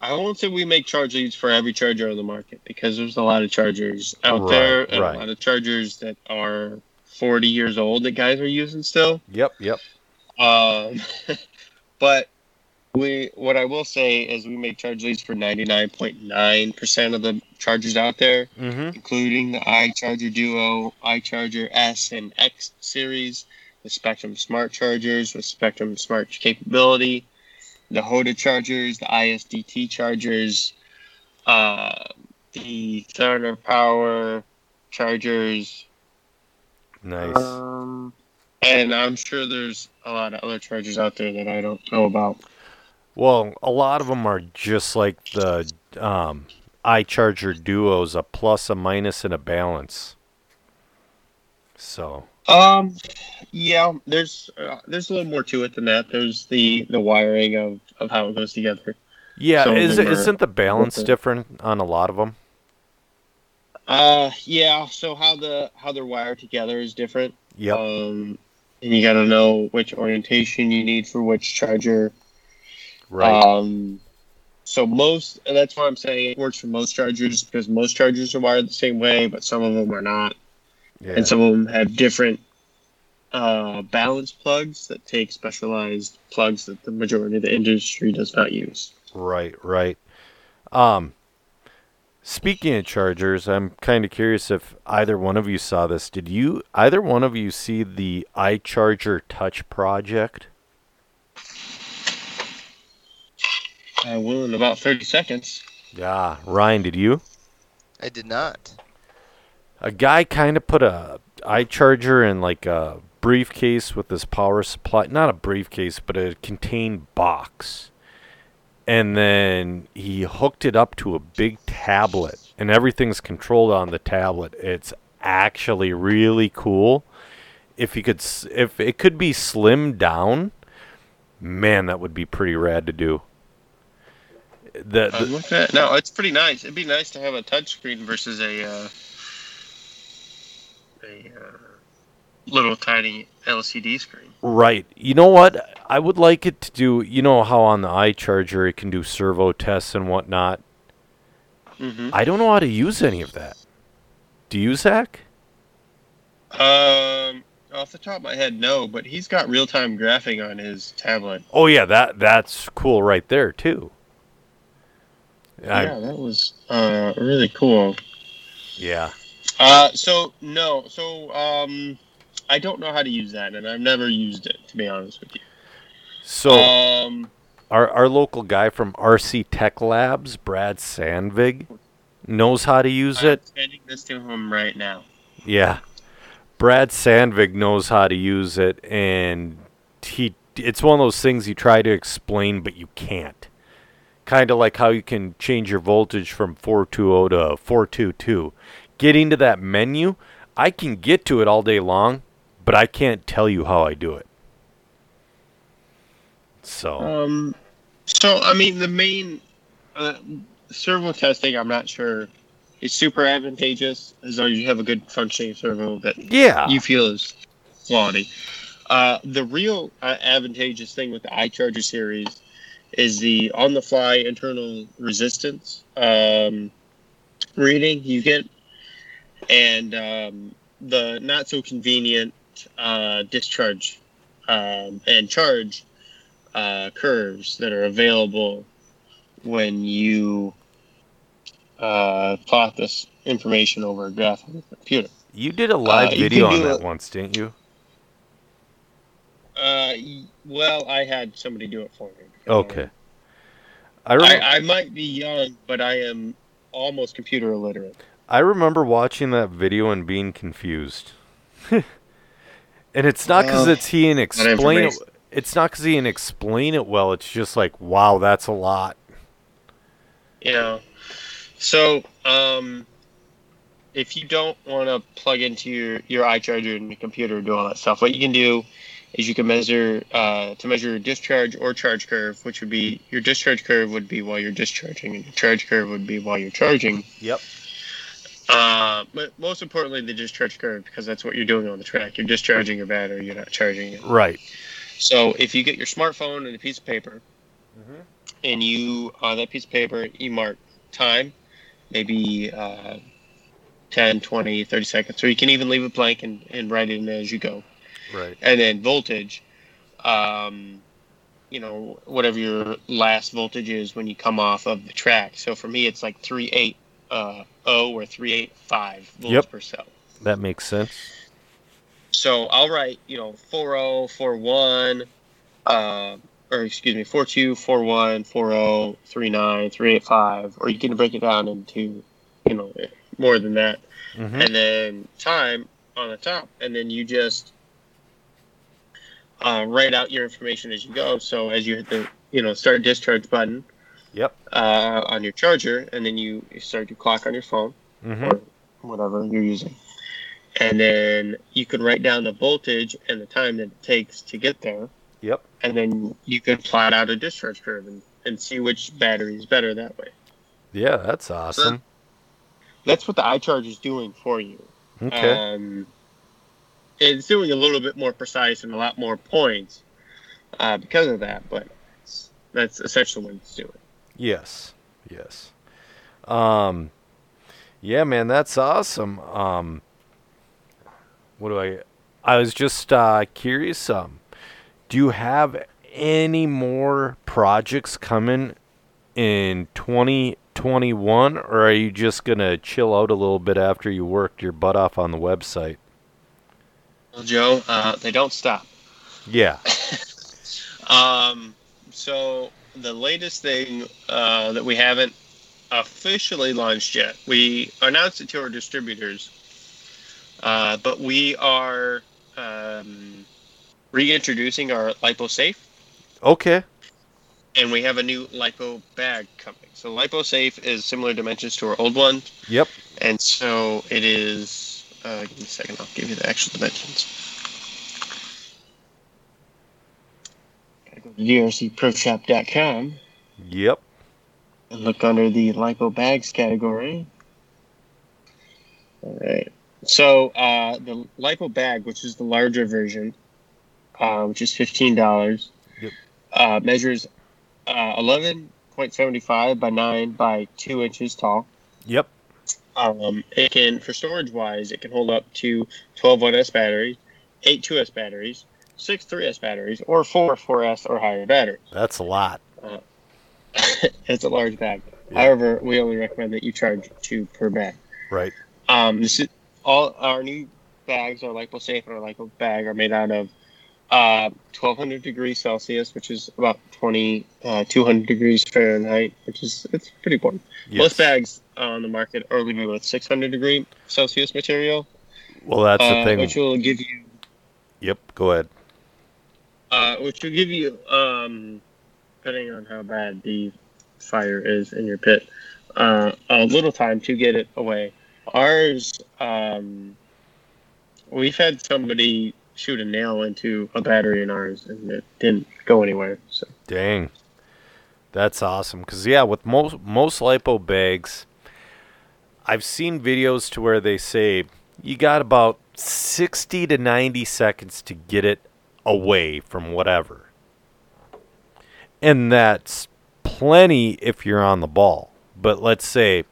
I won't say we make charge leads for every charger on the market because there's a lot of chargers out Right, there and right. a lot of chargers that are 40 years old that guys are using still. Yep. Yep. Um but we what I will say is we make charge leads for 99.9% of the chargers out there Mm-hmm. including the iCharger Duo, iCharger S and X series, the Spektrum Smart Chargers with Spektrum Smart capability, the Hota chargers, the ISDT chargers, uh, the Thunder Power chargers, Nice. um, and I'm sure there's a lot of other chargers out there that I don't know about. Well, a lot of them are just like the um, iCharger Duos, a plus, a minus, and a balance. So, Um, yeah, there's uh, there's a little more to it than that. There's the the wiring of of how it goes together. yeah, Some is, isn't the balance different. different on a lot of them? Uh, yeah. So how the how they're wired together is different. Yep. Um, and you got to know which orientation you need for which charger. Right. Um, so most that's why I'm saying it works for most chargers because most chargers are wired the same way, but some of them are not, Yeah. and some of them have different uh, balance plugs that take specialized plugs that the majority of the industry does not use. Right, right. Um, speaking of chargers, I'm kind of curious if either one of you saw this. Did you either one of you see the iCharger Touch project? I will in about 30 seconds. Yeah, Ryan, did you? I did not. A guy kind of put a iCharger in like a briefcase with this power supply, not a briefcase, but a contained box. And then he hooked it up to a big tablet, and everything's controlled on the tablet. It's actually really cool. If you could, if it could be slimmed down, man, that would be pretty rad to do. The, the at no, it's pretty nice. It'd be nice to have a touchscreen versus a uh, a uh, little tiny LCD screen. Right. You know what? I would like it to do. You know how on the iCharger it can do servo tests and whatnot. Mm-hmm. I don't know how to use any of that. Do you, Zach? Um, off the top of my head, no, but he's got real time graphing on his tablet. Oh yeah, that that's cool right there too. I- yeah, that was uh really cool. yeah. Uh, so no, so um, I don't know how to use that, and I've never used it to be honest with you. So um, our our local guy from RC Tech Labs, Brad Sandvig, knows how to use I'm it. sending this to him right now. Yeah. Brad Sandvig knows how to use it and he it's one of those things you try to explain but you can't. Kind of like how you can change your voltage from 420 to 422. Getting to that menu, I can get to it all day long, but I can't tell you how I do it. So, Um, so I mean, the main uh, servo testing, I'm not sure, is super advantageous as long as you have a good functioning servo that yeah. you feel is quality. Uh, the real uh, advantageous thing with the iCharger series is the on-the-fly internal resistance um, reading you get, and um, the not so convenient uh, discharge um, and charge uh, curves that are available when you uh, plot this information over a graph on the computer. You did a live Uh, video on that it- once, didn't you? Uh, well, I had somebody do it for me. Okay. I remember I, I might be young, but I am almost computer illiterate. I remember watching that video and being confused. and it's not because Well, it's he and explain it. It's not because he and explain it well. It's just like, wow, that's a lot. You know, so um, if you don't want to plug into your your iCharger and your computer and do all that stuff, what you can do is you can measure uh, to measure your discharge or charge curve, which would be your discharge curve would be while you're discharging, and your charge curve would be while you're charging. Yep. Uh, but most importantly, the discharge curve because that's what you're doing on the track. You're discharging your battery. You're not charging it. Right. So if you get your smartphone and a piece of paper, and you on that piece of paper you mark time, maybe uh, 10, 20, 30 seconds, or you can even leave it blank and, and write it in as you go. Right. And then voltage, um, you know, whatever your last voltage is when you come off of the track. So for me, it's like 3.8 uh, O or 3.85 volts Yep. per cell. That makes sense. So I'll write, you know, 40, 41, uh, or excuse me, 42, 41, 40, 39, 385, or you can break it down into, you know, more than that. hmm And then time on the top. And then you just uh, write out your information as you go. So as you hit the, you know, start discharge button Yep. uh, on your charger, and then you, start your clock on your phone hmm or whatever you're using. And then you can write down the voltage and the time that it takes to get there. Yep. And then you can plot out a discharge curve and, and see which battery is better that way. Yeah, that's awesome. That's what the iCharge is doing for you. Okay. Um, it's doing a little bit more precise and a lot more points uh, because of that, but that's essentially what it's doing. Yes. Yes. Um, yeah, man, that's awesome. Um, what do I? I was just uh, curious. Um, do you have any more projects coming in 2021, or are you just gonna chill out a little bit after you worked your butt off on the website? Well, Joe, uh, they don't stop. Yeah. Um, so the latest thing uh, that we haven't officially launched yet, we announced it to our distributors, uh, but we are um, reintroducing our LipoSafe, Okay. and we have a new Lipo bag coming. So LipoSafe is similar dimensions to our old one, Yep. and so it is. Uh, give me a second. I'll give you the actual dimensions. Gotta go to drcproshop.com Yep. and look under the lipo bags category. All right. So uh, the lipo bag, which is the larger version, uh, which is fifteen dollars, Yep. uh, measures uh, eleven point seventy five by nine by two inches tall. Yep. Um, it can, for storage wise, it can hold up to 12 1S batteries, eight 2S batteries, six 3S batteries, or four 4S or higher batteries. That's a lot. it's a large bag. Yeah. However, we only recommend that you charge two per bag. Right. Um, this is all our new bags, our LipoSafe and our Lipo bag, are made out of uh, 1200 degrees Celsius, which is about 20, uh, 200 degrees Fahrenheit, which is it's pretty warm. Yes. Most bags on the market are made with 600 degree Celsius material, Well, that's the uh, thing. which will give you, Yep. Go ahead. uh, which will give you, um, depending on how bad the fire is in your pit, uh, a little time to get it away. Ours, um, we've had somebody shoot a nail into a battery in ours, and it didn't go anywhere. So Dang. That's awesome. Cause yeah, with most most lipo bags, I've seen videos to where they say you got about sixty to ninety seconds to get it away from whatever. And that's plenty if you're on the ball. But let's say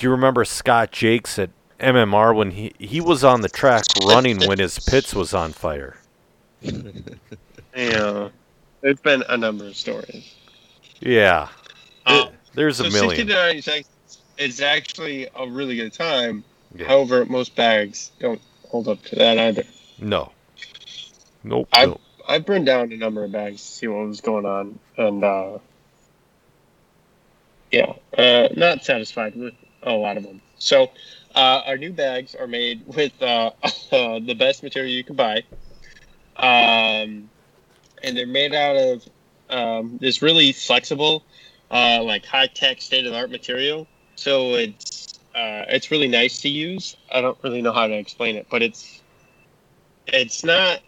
do you remember Scott Jakes at MMR when he, he was on the track running when his pits was on fire? yeah, it's been a number of stories. Yeah. Um, There's so a 60 million. to 90 seconds is actually a really good time. Yeah. However, most bags don't hold up to that either. No. Nope. I- nope. I burned down a number of bags to see what was going on, and uh, yeah, uh, not satisfied with a lot of them. So, uh, our new bags are made with uh, the best material you can buy, um, and they're made out of um, this really flexible, uh, like high tech, state of the art material. So it's uh, it's really nice to use. I don't really know how to explain it, but it's it's not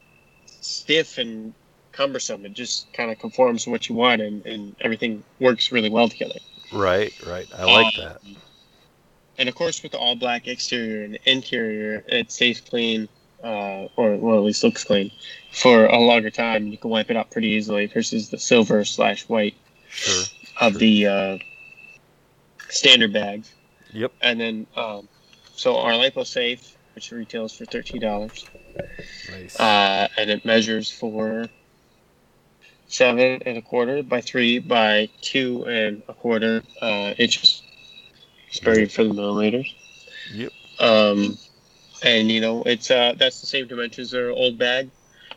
stiff and cumbersome. It just kind of conforms to what you want, and, and everything works really well together. Right, right. I like Um, that. And of course, with the all black exterior and interior, it stays clean, uh, or well, at least looks clean, for a longer time. You can wipe it out pretty easily versus the silver slash white Sure. of Sure. the uh, standard bags. Yep. And then, um, so our Lipo Safe, which retails for thirteen dollars, Nice. uh, and it measures for seven and a quarter by three by two and a quarter uh, inches. It's buried for the millimeters. Yep. Um, and you know, it's uh, that's the same dimensions as our old bag.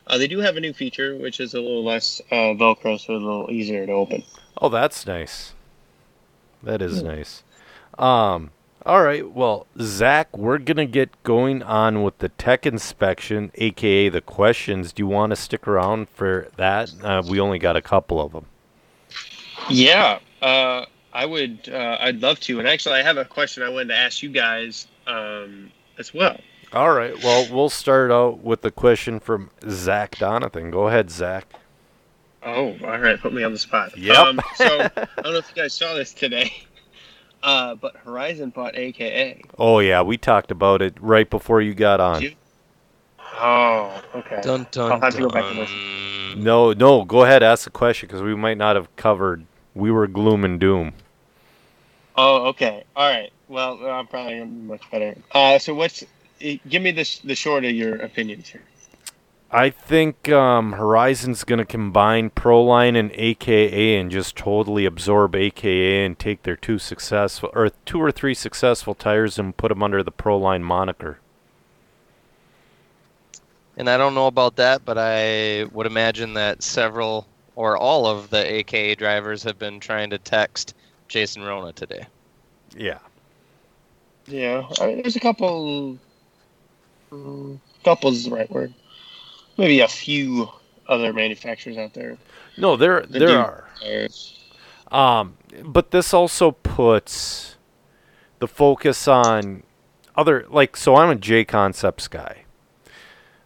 Uh, they do have a new feature, which is a little less uh, Velcro, so a little easier to open. oh, that's nice. That is nice. Um. All right. Well, Zach, we're gonna get going on with the tech inspection, aka the questions. Do you want to stick around for that? Uh, we only got a couple of them. Yeah, uh, I would. Uh, I'd love to. And actually, I have a question I wanted to ask you guys um, as well. All right. Well, we'll start out with the question from Zach Donathan. Go ahead, Zach. Oh, all right. Put me on the spot. Yep. Um, so I don't know if you guys saw this today, uh, but Horizon bought AKA. Oh yeah, we talked about it right before you got on. You- Oh, okay. Dun, dun, I'll have to go back and dun. No, no. Go ahead. Ask the question because we might not have covered We were gloom and doom. Oh, okay. All right. Well, I'm probably much better. Uh, so what's? Give me the the short of your opinions here. I think um, Horizon's going to combine Proline and AKA and just totally absorb AKA and take their two successful or two or three successful tires and put them under the Proline moniker. And I don't know about that, but I would imagine that several or all of the AKA drivers have been trying to text Jason Rona today. Yeah. Yeah, I mean, there's a couple. Um, couple is the right word. Maybe a few other manufacturers out there. No, there there are. Tires. Um, but this also puts the focus on other like so. I'm a JConcepts guy,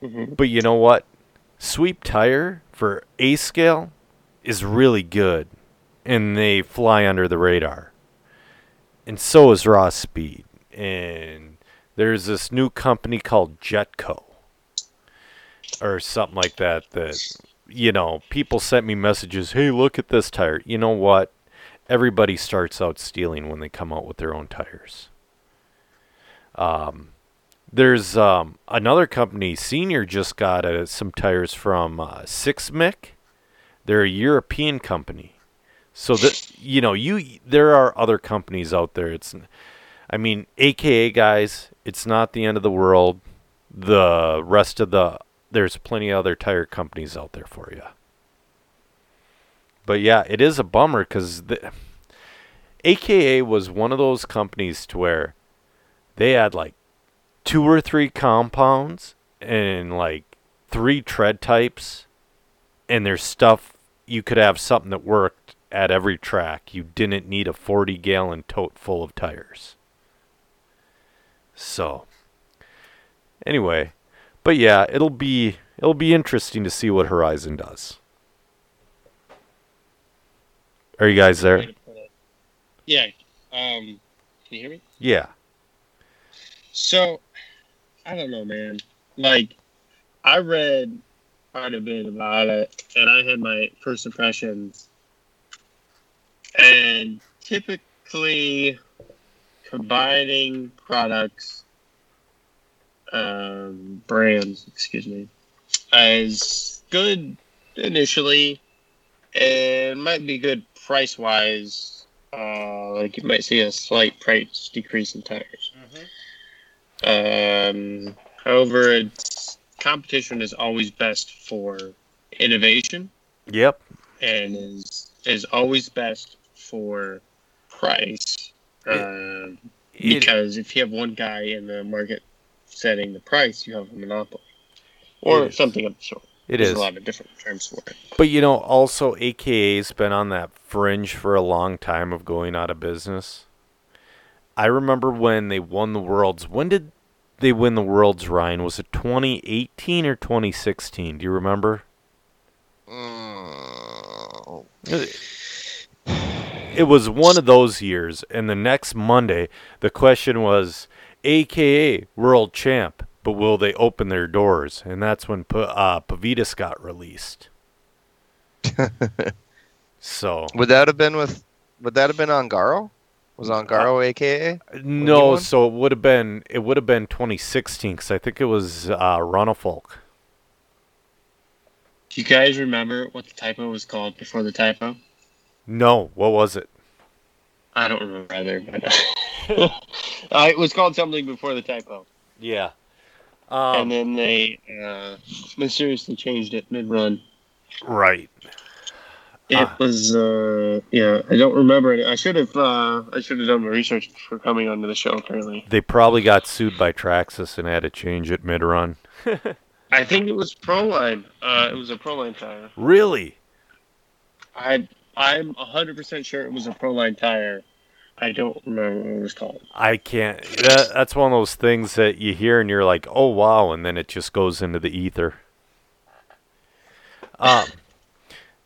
mm-hmm. but you know what? Sweep tire for A scale is really good, and they fly under the radar. And so is Raw Speed, and there's this new company called Jetko or something like that that you know people sent me messages hey look at this tire. You know what? Everybody starts out stealing when they come out with their own tires. Um, there's um, another company senior just got uh, some tires from uh, Sixmic they're a european company so that you know you there are other companies out there it's i mean aka guys it's not the end of the world the rest of the there's plenty of other tire companies out there for you. But yeah, it is a bummer because AKA was one of those companies to where they had like two or three compounds and like three tread types, and there's stuff you could have something that worked at every track. You didn't need a 40 gallon tote full of tires. So, anyway, but yeah, it'll be it'll be interesting to see what Horizon does. Are you guys there? Yeah. Um, can you hear me? Yeah. So, I don't know, man. Like, I read quite a bit about it, and I had my first impressions. And typically, combining products um, brands, excuse me, as good initially, and might be good price wise. Uh, like you might see a slight price decrease in tires. Mm-hmm. Um, however, it's competition is always best for innovation. Yep. And is is always best for price. Uh, because if you have one guy in the market setting the price, you have a monopoly, or something of the sort. It There's is. a lot of different terms for it. But you know, also AKA's been on that fringe for a long time of going out of business. I remember when they won the worlds. When did they win the worlds, Ryan? Was it 2018 or 2016? Do you remember? Mm. It was one of those years, and the next Monday, the question was aka world champ. But will they open their doors? And that's when uh, Pavidis got released. so would that have been with? Would that have been Ongaro? Was Ongaro uh, AKA? No, so it would have been it would have been 2016 because I think it was uh, Runafolk. Do you guys remember what the typo was called before the typo? No, what was it? I don't remember either, but uh, it was called something before the typo. Yeah. Um, and then they uh, mysteriously changed it mid-run. Right. It uh, was uh, yeah. I don't remember it. I should have uh, I should have done my research before coming onto the show. Apparently, they probably got sued by Traxxas and had to change it mid-run. I think it was Proline. Uh, it was a Proline tire. Really? I I'm 100% sure it was a Proline tire. I don't remember what it was called. I can't. That, that's one of those things that you hear and you're like, oh, wow, and then it just goes into the ether. Um,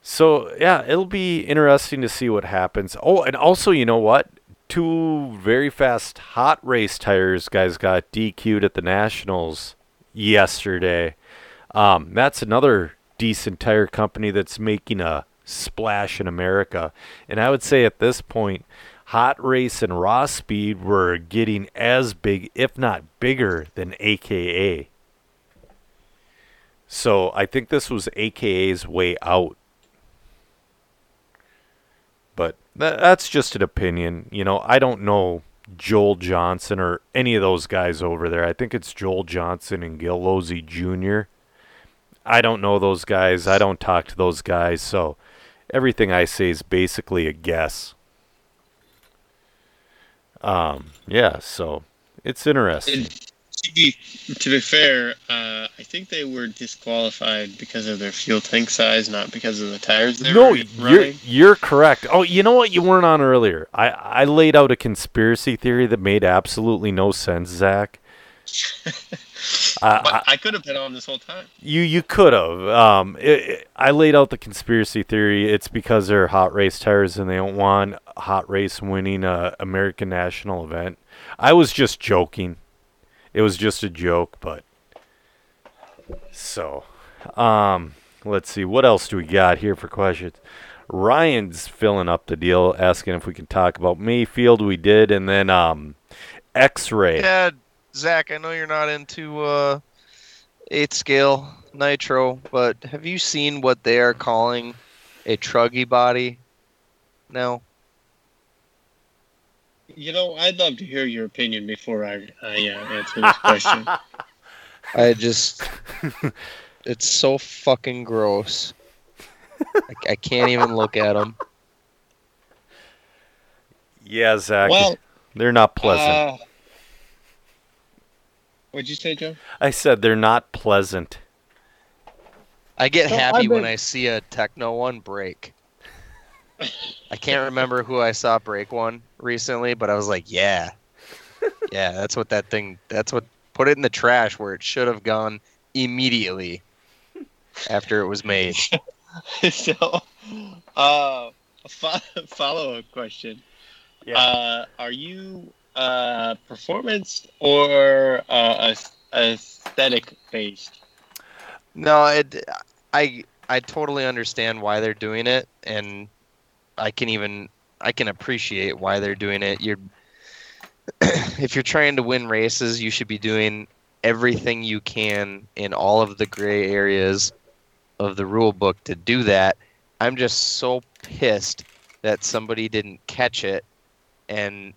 so, yeah, it'll be interesting to see what happens. Oh, and also, you know what? Two very fast hot race tires guys got DQ'd at the Nationals yesterday. Um, that's another decent tire company that's making a splash in America. And I would say at this point, Hot Race and Raw Speed were getting as big, if not bigger, than AKA. So I think this was AKA's way out. But tha- that's just an opinion. You know, I don't know Joel Johnson or any of those guys over there. I think it's Joel Johnson and Gil Losi Jr. I don't know those guys. I don't talk to those guys. So everything I say is basically a guess. Um, yeah, so it's interesting. And to be to be fair, uh, I think they were disqualified because of their fuel tank size, not because of the tires they No, were you're you're correct. Oh, you know what you weren't on earlier? I I laid out a conspiracy theory that made absolutely no sense, Zach. I, But I, I could have been on this whole time. you you could have. Um, it, it- I laid out the conspiracy theory. It's because they're hot race tires and they don't want hot race winning a American national event. I was just joking. It was just a joke, but so um, let's see what else do we got here for questions. Ryan's filling up the deal, asking if we can talk about Maifield. We did, and then um, X-ray. Yeah, Zach, I know you're not into uh, eighth scale nitro, but have you seen what they are calling a truggy body now? You know, I'd love to hear your opinion before I, I uh, answer this question. I just, it's so fucking gross. I, I can't even look at them. Yeah, Zach. well, they're not pleasant. uh, what'd you say, Joe? I said they're not pleasant. I get So, happy I've when I see a Tekno one break. I can't remember who I saw break one recently, but I was like, yeah, yeah, that's what that thing. That's what put it in the trash where it should have gone immediately after it was made. so, uh, a fo- follow-up question. Uh, are you uh, performance or uh, aesthetic based? No, it, I I totally understand why they're doing it, and I can even I can appreciate why they're doing it. You're if you're trying to win races, you should be doing everything you can in all of the gray areas of the rule book to do that. I'm just so pissed that somebody didn't catch it and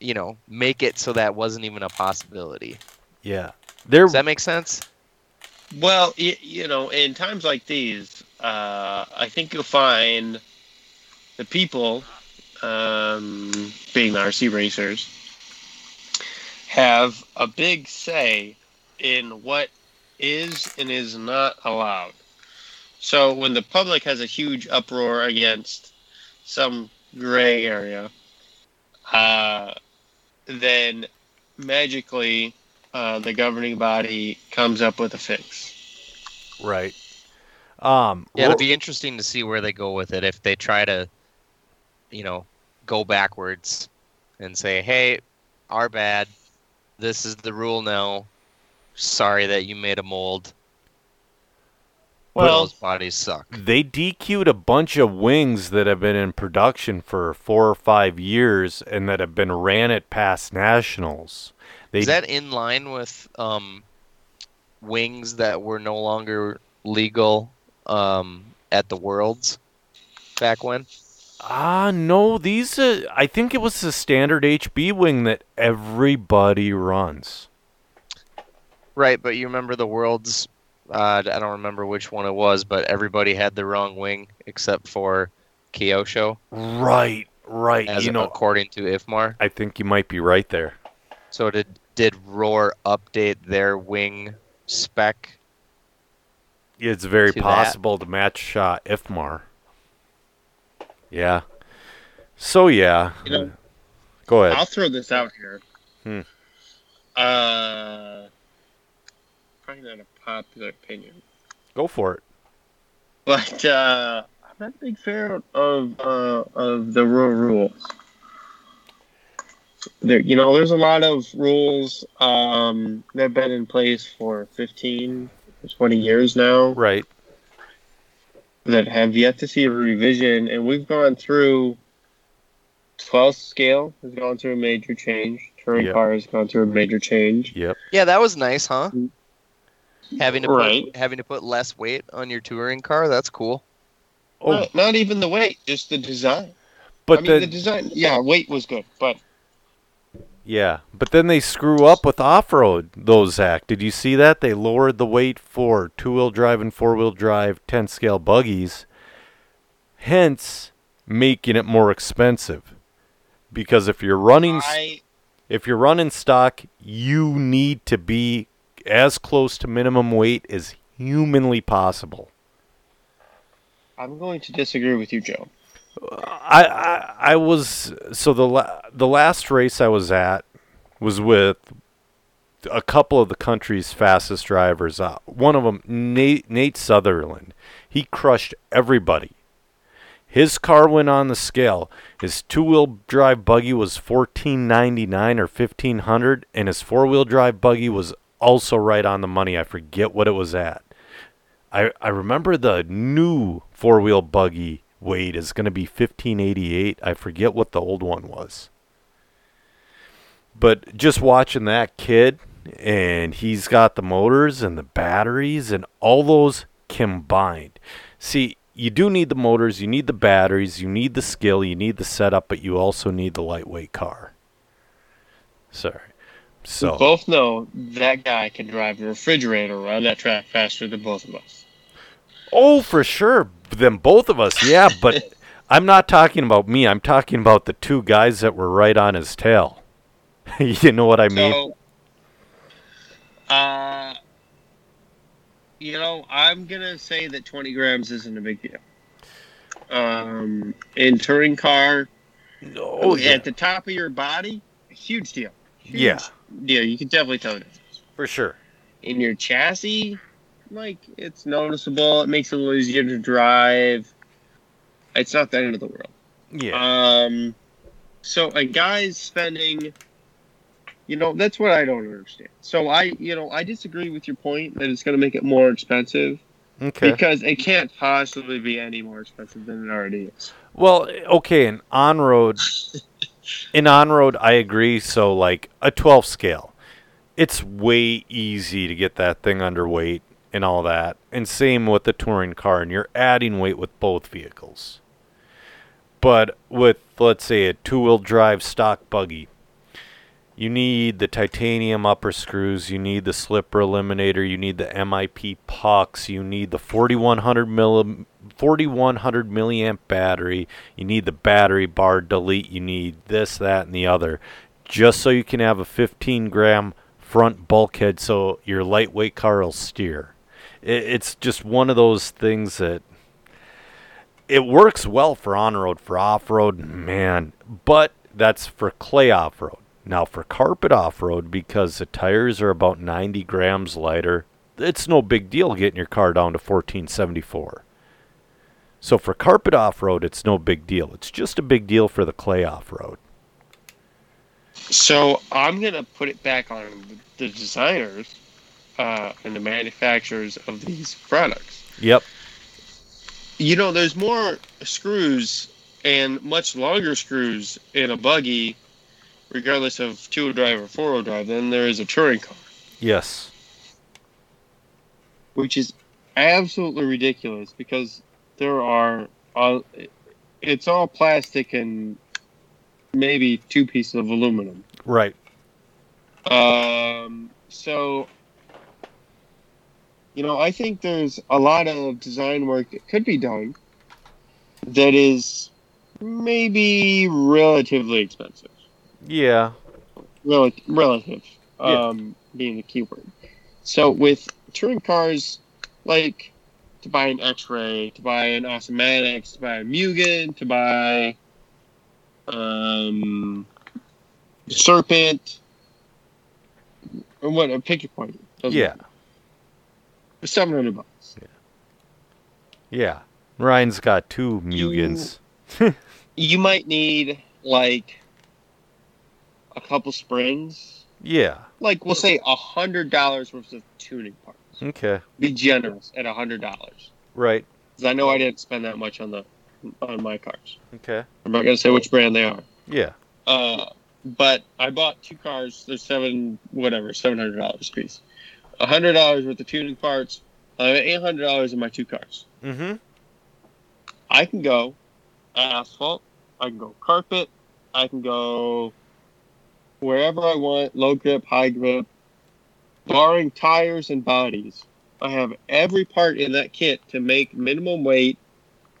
you know make it so that wasn't even a possibility. Yeah. They're Does that make sense? Well, you, you know, in times like these, uh, I think you'll find the people, um, being the RC racers, have a big say in what is and is not allowed. So when the public has a huge uproar against some gray area, uh, then magically uh, the governing body comes up with a fix. right. Um Yeah, it'll be interesting to see where they go with it if they try to, you know, go backwards and say, "Hey, our bad. This is the rule now. Sorry that you made a mold. Well, those bodies suck." they DQ'd a bunch of wings that have been in production for four or five years and that have been ran at past nationals. They Is that in line with um, wings that were no longer legal um, at the worlds back when? Ah, no, these uh, I think it was the standard HB wing that everybody runs. Right, but you remember the worlds? Uh, I don't remember which one it was, but everybody had the wrong wing except for Kyosho, Right, right. as you know, according to IFMAR. I think you might be right there. So did did Roar update their wing spec? It's very To that. possible to match uh, IFMAR. Yeah. So yeah. You know, Go ahead. I'll throw this out here. Hmm. Uh, probably not a popular opinion, Go for it. but uh, I'm not a big fan of uh, of the rule rules. There, you know, there's a lot of rules um, that have been in place for 15, 20 years now. Right. that have yet to see a revision, and we've gone through 12 scale has gone through a major change. Touring Yep. car has gone through a major change. Yep. Yeah, that was nice, huh? Having to Right. put having to put less weight on your touring car. That's cool. Oh, Not, not even the weight, just the design. but I mean, then the design, yeah, weight was good, but yeah, but then they screw up with off-road. Those Zach, did you see that? They lowered the weight for two-wheel drive and four-wheel drive 10 scale buggies, hence making it more expensive. Because if you're running s- I, if you're running stock, you need to be as close to minimum weight as humanly possible. I'm going to disagree with you, Joe. I, I I was so the la- the last race I was at was with a couple of the country's fastest drivers. Uh, one of them, Nate, Nate Sutherland, he crushed everybody. His car went on the scale. His two-wheel drive buggy was fourteen ninety nine or fifteen hundred, and his four-wheel drive buggy was also right on the money. I forget what it was at. I I remember the new four-wheel buggy weight is going to be 1588. I forget what the old one was. But just watching that kid and he's got the motors and the batteries and all those combined. See, you do need the motors, you need the batteries, you need the skill, you need the setup, but you also need the lightweight car. Sorry. We So, both know that guy can drive a refrigerator around that track faster than both of us. oh, for sure. than both of us, yeah, but I'm not talking about me. I'm talking about the two guys that were right on his tail. you know what I mean? So, uh, you know, I'm gonna say that 20 grams isn't a big deal. Um, in touring car, oh, yeah. at the top of your body, huge deal. Huge Yeah. Deal. You can definitely tell the difference. For sure. In your chassis, like it's noticeable. It makes it a little easier to drive. It's not the end of the world. Yeah. Um, so a guy's spending, you know, that's what I don't understand. So I, you know, I disagree with your point that it's going to make it more expensive okay. because it can't possibly be any more expensive than it already is. Well, okay, in on road, in on road, I agree. So like a 12 scale, it's way easy to get that thing underweight and all that. And same with the touring car, and you're adding weight with both vehicles. But with let's say a two-wheel drive stock buggy, you need the titanium upper screws, you need the slipper eliminator, you need the MIP pucks, you need the 4100 milli 4100 milliamp battery, you need the battery bar delete, you need this, that, and the other, just so you can have a 15 gram front bulkhead so your lightweight car will steer. It's just one of those things that it works well for on road, for off road, man, but that's for clay off road. Now for carpet off road, because the tires are about 90 grams lighter, it's no big deal getting your car down to 1474. So for carpet off road, it's no big deal. It's just a big deal for the clay off road. So I'm going to put it back on the designers uh, and the manufacturers of these products. Yep. You know, there's more screws and much longer screws in a buggy, regardless of two-wheel drive or four-wheel drive, than there is a touring car, Yes. which is absolutely ridiculous because there are, uh, it's all plastic and maybe two pieces of aluminum. Right. Um, so, you know, I think there's a lot of design work that could be done that is maybe relatively expensive. Yeah. Rel- relative, Yeah. um, being the keyword. So with touring cars, like to buy an X-Ray, to buy an Awesomatix, to buy a Mugen, to buy um, Serpent, or what? Pick your point. Doesn't Yeah. matter. Seven hundred bucks. Yeah. Yeah. Ryan's got two Mugens. You might need like a couple springs. Yeah. Like we'll say a hundred dollars worth of tuning parts. Okay. Be generous at a hundred dollars. Right. because I know I didn't spend that much on the on my cars. Okay. I'm not gonna say which brand they are. Yeah. Uh, but I bought two cars. They're seven, whatever, seven hundred dollars a piece. A hundred dollars worth of tuning parts. I have eight hundred dollars in my two cars. Mm-hmm. I can go asphalt. I can go carpet. I can go wherever I want. Low grip, high grip, barring tires and bodies. I have every part in that kit to make minimum weight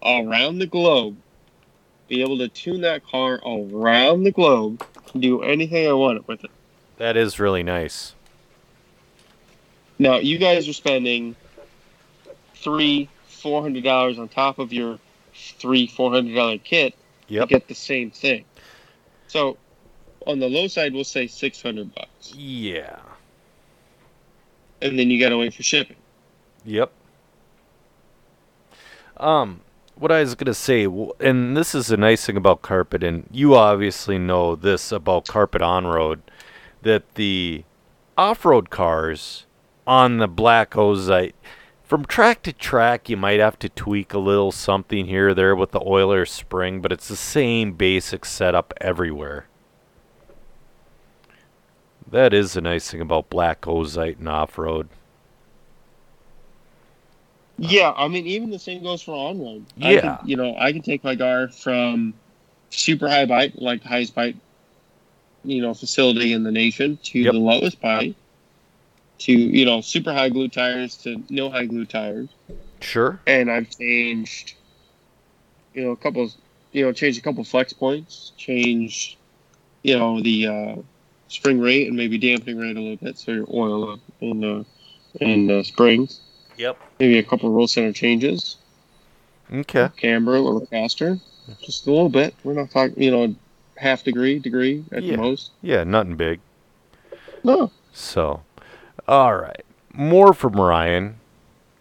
around the globe. Be able to tune that car around the globe. Do anything I want with it. That is really nice. Now you guys are spending three, four hundred dollars on top of your three, four hundred dollar kit Yep. to get the same thing. So on the low side, we'll say six hundred bucks, Yeah. And then you got to wait for shipping. Yep. Um, what I was gonna say, and this is the nice thing about carpet, and you obviously know this about carpet on road, that the off-road cars on the black ozite, from track to track, you might have to tweak a little something here or there with the oiler spring, but it's the same basic setup everywhere. That is the nice thing about black ozite and off-road. Yeah, I mean, even the same goes for on road. Yeah. you know, I can take my car from super high bite, like the highest bite, you know, facility in the nation, to Yep. the lowest bite, to you know, super high glue tires to no high glue tires. Sure. and I've changed, you know, a couple, you know, changed a couple flex points, changed, you know, the uh, spring rate and maybe dampening rate a little bit, so your oil in uh, and uh, springs, Yep. maybe a couple roll center changes, Okay. camber a little faster, just a little bit. We're not talking, you know, half degree, degree at Yeah. the most. Yeah, nothing big. No, So, all right. More from Ryan.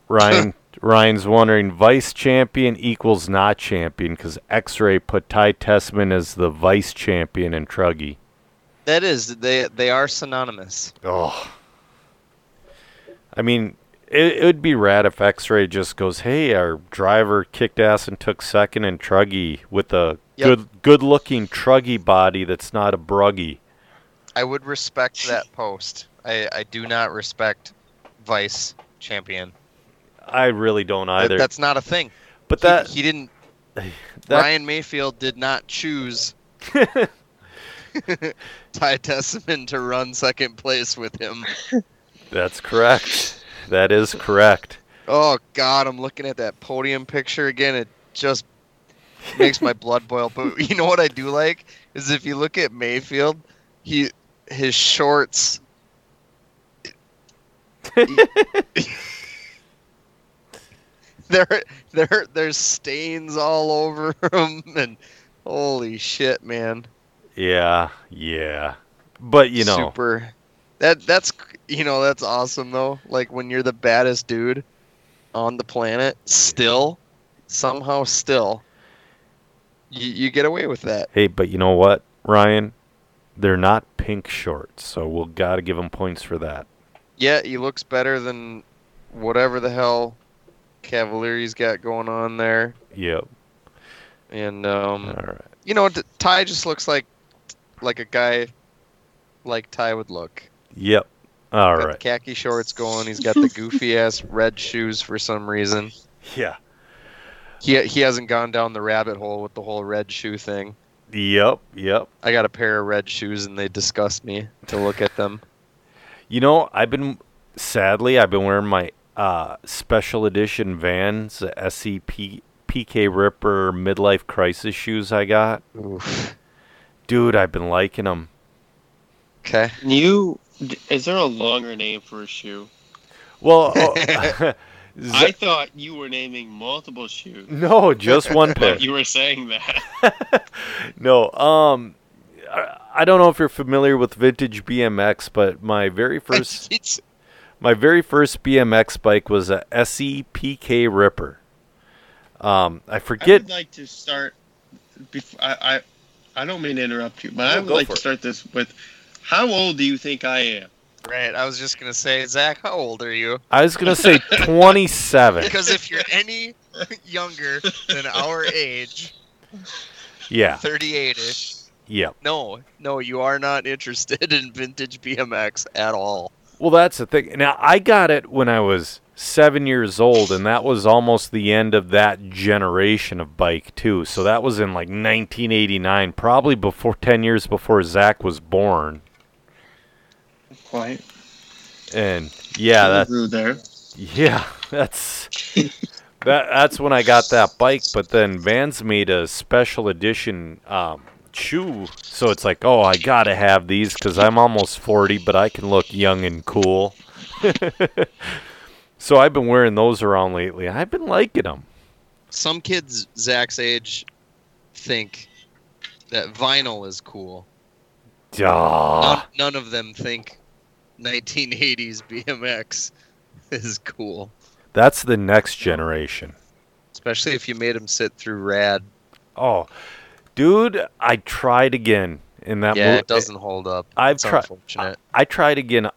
Ryan Ryan's wondering vice champion equals not champion because X-Ray put Ty Tessmann as the vice champion in Truggy. That is, they they are synonymous. Oh. I mean, it, it would be rad if X-Ray just goes, "Hey, our driver kicked ass and took second in Truggy with a Yep. good good-looking Truggy body that's not a bruggy." I would respect that post. I, I do not respect vice champion. I really don't either. That's not a thing. but He- that he, didn't. that Ryan Maifield did not choose Ty Tessmann to run second place with him. That's correct. That is correct. Oh God, I'm looking at that podium picture again. It just makes my blood boil. But you know what I do like is if you look at Maifield, he his shorts. there, there, there's stains all over him, and holy shit, man! Yeah, yeah. But you know, super. That that's you know that's awesome though. Like when you're the baddest dude on the planet, still, somehow, still, you, you get away with that. hey, but you know what, Ryan? They're not pink shorts, so we'll gotta give him points for that. Yeah, he looks better than whatever the hell Cavalier's got going on there. Yep. And um, All right. you know, Ty just looks like like a guy like Ty would look. Yep. All got the khaki shorts going. He's got the goofy ass red shoes for some reason. Yeah. He he hasn't gone down the rabbit hole with the whole red shoe thing. Yep. Yep. I got a pair of red shoes and they disgust me to look at them. You know, I've been sadly I've been wearing my uh, special edition Vans the SCP PK Ripper midlife crisis shoes I got. Oof. Dude, I've been liking them. Okay. New. Is there a longer name for a shoe? Well, oh, I thought you were naming multiple shoes. no, just one pair. But you were saying that. no, um, I- I don't know if you're familiar with vintage BMX, but my very first It's- my very first BMX bike was a SE PK Ripper. Um, I forget. I would like to start. Before, I, I I don't mean to interrupt you, but I would like for to it. start this with, how old do you think I am? Right. I was just gonna say, Zach, how old are you? I was gonna say 27. Because if you're any younger than our age, Yeah. 38ish, Yep. no, no, you are not interested in vintage BMX at all. Well, that's the thing. Now, I got it when I was seven years old, and that was almost the end of that generation of bike, too. So that was in like 1989, probably before 10 years before Zach was born. Quite. And yeah, that there. yeah, that's that that's when I got that bike. But then Vans made a special edition um, shoe, so it's like, oh, I gotta have these because I'm almost 40, but I can look young and cool. so I've been wearing those around lately. I've been liking them. Some kids Zach's age think that vinyl is cool. None, Ah, none of them think 1980s BMX is cool, that's the next generation. especially if you made them sit through rad. Oh, dude, I tried again in that. yeah, mo- it doesn't hold up. I've tried- unfortunate. I tried again.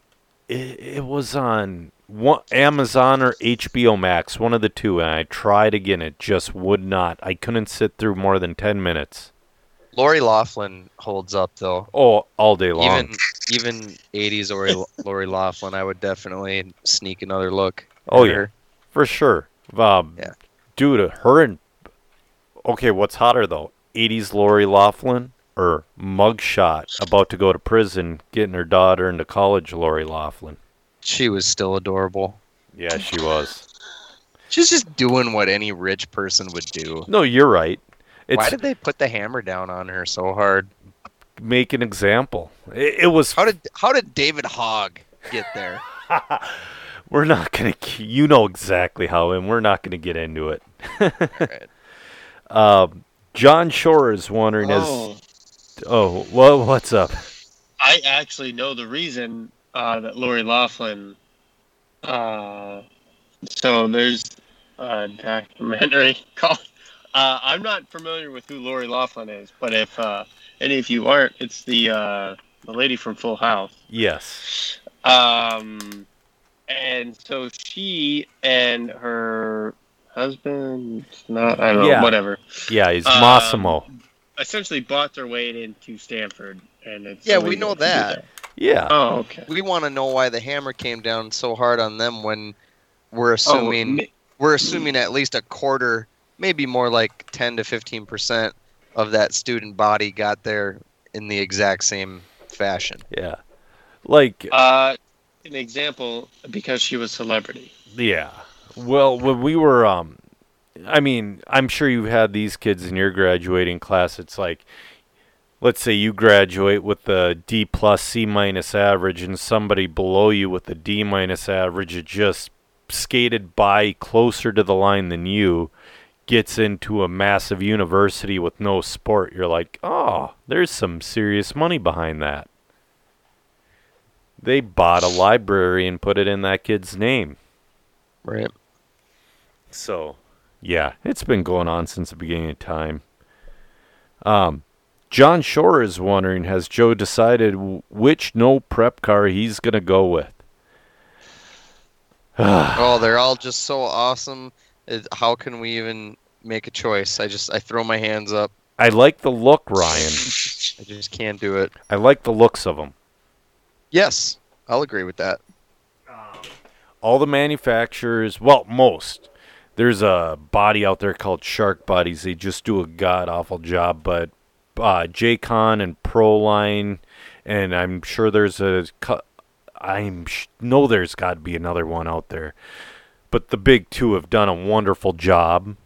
It, it was on one, Amazon or HBO Max, one of the two, and I tried again. It just would not. I couldn't sit through more than ten minutes. Lori Loughlin holds up though. Oh, all day long. Even even 80s Lori, Lori Loughlin, I would definitely sneak another look. Oh, yeah. her. For sure. Um, Yeah. Dude, her and. Okay, what's hotter though? 80s Lori Loughlin or mugshot about to go to prison, getting her daughter into college, Lori Loughlin? She was still adorable. Yeah, she was. She's just doing what any rich person would do. No, you're right. It's Why did they put the hammer down on her so hard? make an example. It, it was How did how did David Hogg get there? we're not gonna. You know exactly how, and we're not gonna get into it. Alright. Um, John Shore is wondering as Oh, oh, well, what's up? I actually know the reason uh, that Lori Loughlin. Uh, so there's a documentary called. Uh, I'm not familiar with who Lori Loughlin is, but if uh, any of you aren't, it's the uh, the lady from Full House. Yes. Um, and so she and her husband, not I don't know, Yeah. whatever, Yeah, he's Um, Mossimo. Essentially bought their way into Stanford, and it's Yeah, we know to do that. Yeah. Oh, okay. We want to know why the hammer came down so hard on them when we're Oh, assuming ma- we're assuming at least a quarter, maybe more like 10 to 15 percent of that student body got there in the exact same fashion. Yeah. Like uh, an example because she was celebrity. Yeah. Well, when we were, um, I mean, I'm sure you've had these kids in your graduating class. It's like, let's say you graduate with a D plus C minus average, and somebody below you with a D minus average that just skated by closer to the line than you gets into a massive university with no sport. You're like, oh, there's some serious money behind that. They bought a library and put it in that kid's name. Right. So, yeah, it's been going on since the beginning of time. Um, John Shore is wondering Has Joe decided which no prep car he's going to go with? Oh, they're all just so awesome. It, how can we even make a choice? I just I throw my hands up. I like the look, Ryan. I just can't do it. I like the looks of them. Yes, I'll agree with that. All the manufacturers, well, most. There's a body out there called Shark Bodies. They just do a god awful job, but uh, J-Con and Proline, and I'm sure there's a. I'm sh- know there's got to be another one out there, but the big two have done a wonderful job.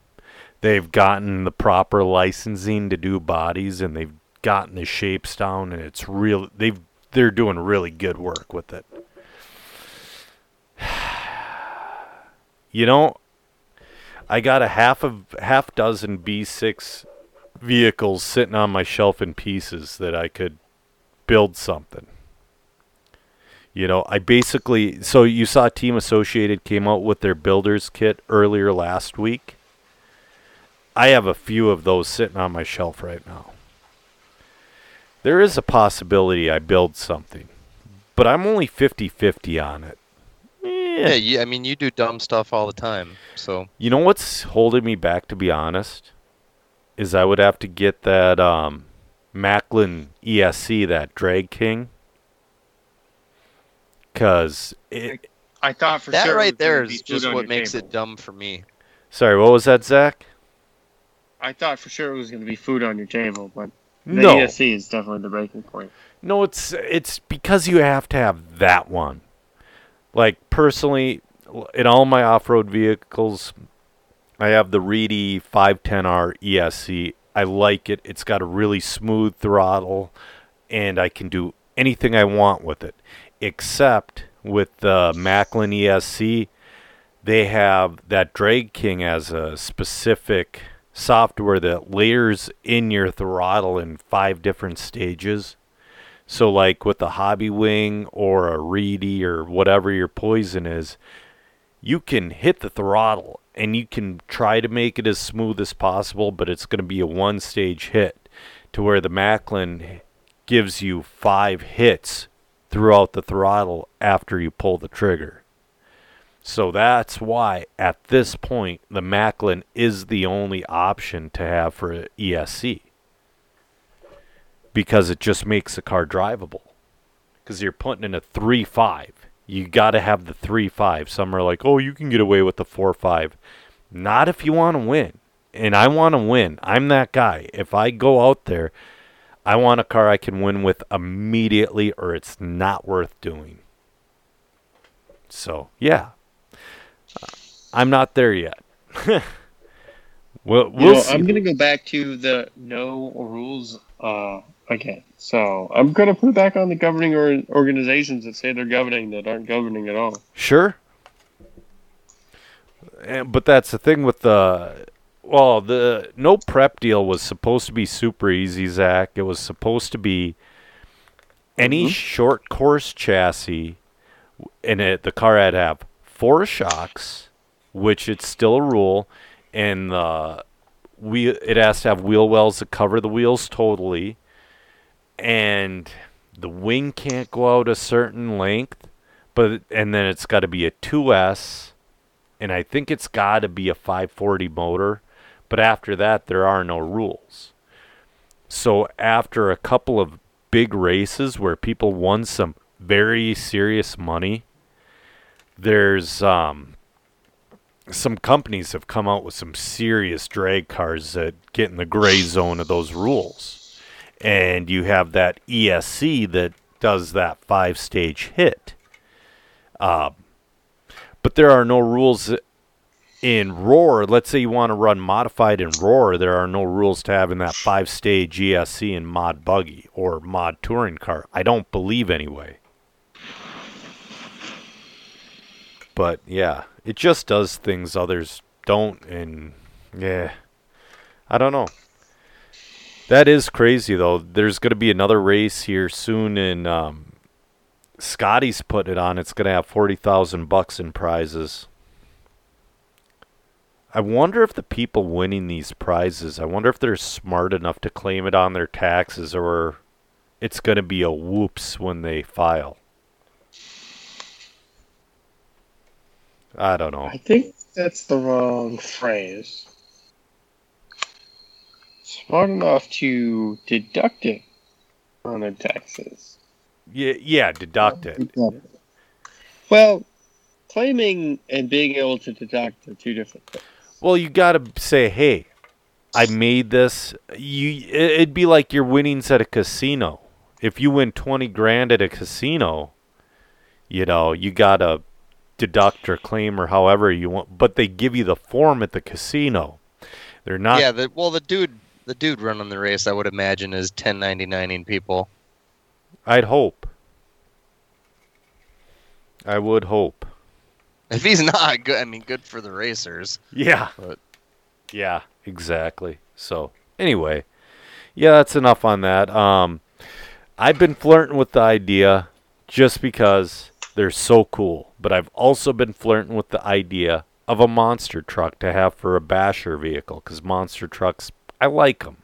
They've gotten the proper licensing to do bodies, and they've gotten the shapes down, and it's real. They've they're doing really good work with it. You know, I got a half of half dozen B6 vehicles sitting on my shelf in pieces that I could build something. You know, I basically so you saw Team Associated came out with their builders kit earlier last week. I have a few of those sitting on my shelf right now. There is a possibility I build something, but I'm only 50-50 on it. Yeah, you, I mean, you do dumb stuff all the time, so You know what's holding me back, to be honest, is I would have to get that um, Maclan ESC, that Drag King, because it. I thought for that sure. it right was there gonna be is food just what makes table. it dumb for me. Sorry, what was that, Zach? I thought for sure it was going to be food on your table, but the No, ESC is definitely the breaking point. no, it's it's because you have to have that one. Like personally, in all my off-road vehicles, I have the Reedy 510R ESC. I like it. It's got a really smooth throttle, and I can do anything I want with it. Except with the Maclan ESC, they have that Drag King as a specific software that layers in your throttle in five different stages. So, like with a Hobbywing or a Reedy or whatever your poison is, you can hit the throttle and you can try to make it as smooth as possible, but it's going to be a one stage hit to where the Maclan gives you five hits throughout the throttle after you pull the trigger. So that's why at this point the Maclan is the only option to have for ESC because it just makes the car drivable. Because you're putting in a 3 5. You got to have the 3 5. Some are like, oh, you can get away with the 4 5. Not if you want to win. And I want to win. I'm that guy. If I go out there, I want a car I can win with immediately or it's not worth doing. So, yeah. Uh, I'm not there yet. we'll You know. I'm going to go back to the no rules uh, again. So I'm going to put it back on the governing or- organizations that say they're governing that aren't governing at all. Sure. And, but that's the thing with the well, the no prep deal was supposed to be super easy, Zach. It was supposed to be any Mhm. short course chassis, and it, the car had to have four shocks, which it's still a rule, and the wheel it has to have wheel wells that cover the wheels totally, and the wing can't go out a certain length but and then it's got to be a 2S and I think it's got to be a 540 motor but after that there are no rules. So after a couple of big races where people won some very serious money there's um some companies have come out with some serious drag cars that get in the gray zone of those rules and you have that ESC that does that five stage hit. Um, but there are no rules in Roar. Let's say you want to run modified in Roar, there are no rules to having that five stage ESC in mod buggy or mod touring car. I don't believe anyway. But yeah, it just does things others don't, and yeah, I don't know. That is crazy though. There's going to be another race here soon, and um, Scotty's putting it on. It's going to have forty thousand bucks in prizes. I wonder if the people winning these prizes, I wonder if they're smart enough to claim it on their taxes, or it's going to be a whoops when they file. I don't know. I think that's the wrong phrase. Smart enough to deduct it on their taxes. Yeah, yeah, deduct it. Well, claiming and being able to deduct are two different things. Well, you got to say, "Hey, I made this." You it- it'd be like your winnings at a casino. If you win 20 grand at a casino, you know, you got to deduct or claim or however you want, but they give you the form at the casino. They're not yeah, the, well, the dude, the dude running the race, I would imagine, is 1099ing people. I'd hope. I would hope. If he's not good, I mean, good for the racers. Yeah. But- yeah, exactly. So, anyway, yeah, that's enough on that. Um, I've been flirting with the idea just because they're so cool, but I've also been flirting with the idea of a monster truck to have for a basher vehicle because monster trucks, I like them.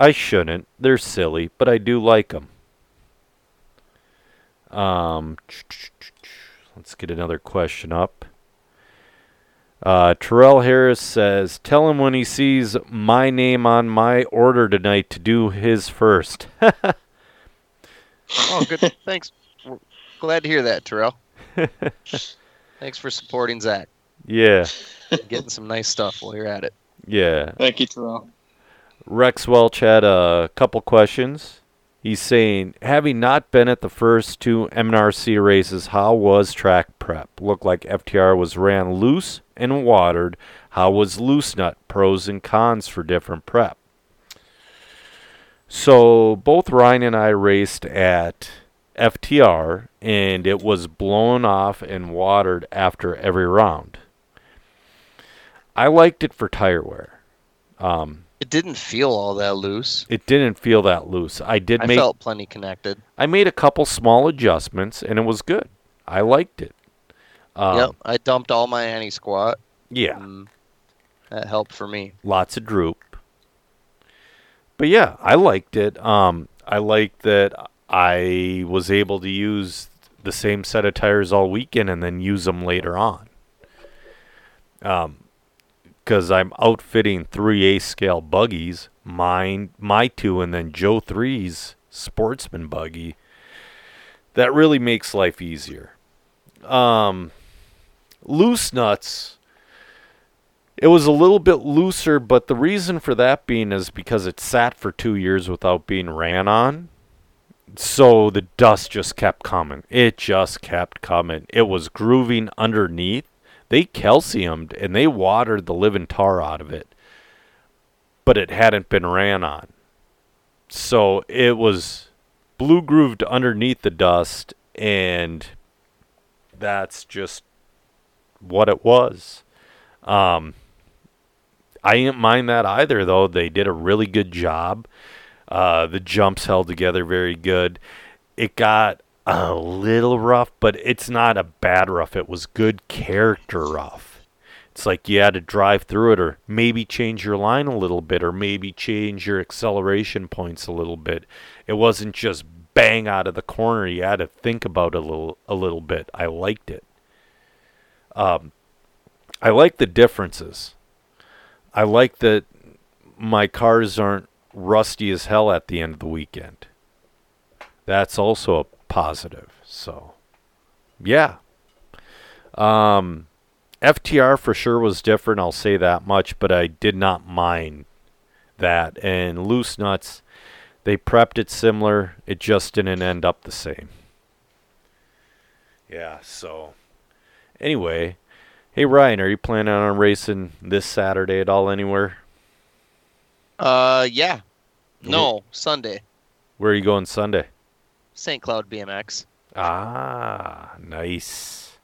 I shouldn't. They're silly, but I do like them. Um, let's get another question up. Uh, Terrell Harris says, "Tell him when he sees my name on my order tonight to do his first. oh, good. Thanks. We're glad to hear that, Terrell. Thanks for supporting Zach. Yeah. Getting some nice stuff while you're at it. Yeah. Thank you, Terrell. Rex Welch had a couple questions. He's saying, having not been at the first two MNRC races, how was track prep? Looked like FTR was ran loose and watered. How was loose nut? Pros and cons for different prep. So both Ryan and I raced at FTR, and it was blown off and watered after every round. I liked it for tire wear. Um, it didn't feel all that loose. It didn't feel that loose. I did I make felt plenty connected. I made a couple small adjustments and it was good. I liked it. Um, yep, I dumped all my anti squat. Yeah. Um, that helped for me. Lots of droop. But yeah, I liked it. Um, I liked that I was able to use the same set of tires all weekend and then use them later on. Um, because I'm outfitting three eighth scale buggies, mine, my two, and then Joe three's sportsman buggy. That really makes life easier. Um, loose nuts. It was a little bit looser, but the reason for that being is because it sat for two years without being ran on. So the dust just kept coming. It just kept coming. It was grooving underneath they calciumed and they watered the living tar out of it, but it hadn't been ran on. So it was blue grooved underneath the dust, and that's just what it was. Um, I didn't mind that either, though. They did a really good job. Uh, the jumps held together very good. It got a little rough, but it's not a bad rough. It was good character rough. It's like you had to drive through it or maybe change your line a little bit or maybe change your acceleration points a little bit. It wasn't just bang out of the corner. You had to think about it a little a little bit. I liked it. Um, I like the differences. I like that my cars aren't rusty as hell at the end of the weekend. That's also a positive. So, yeah. Um, FTR for sure was different. I'll say that much, but I did not mind that. And loose nuts, they prepped it similar. It just didn't end up the same. Yeah. So, anyway, hey Ryan, are you planning on racing this Saturday at all anywhere? Uh, yeah. No, Sunday. Where are you going Sunday? St. Cloud BMX. Ah, nice.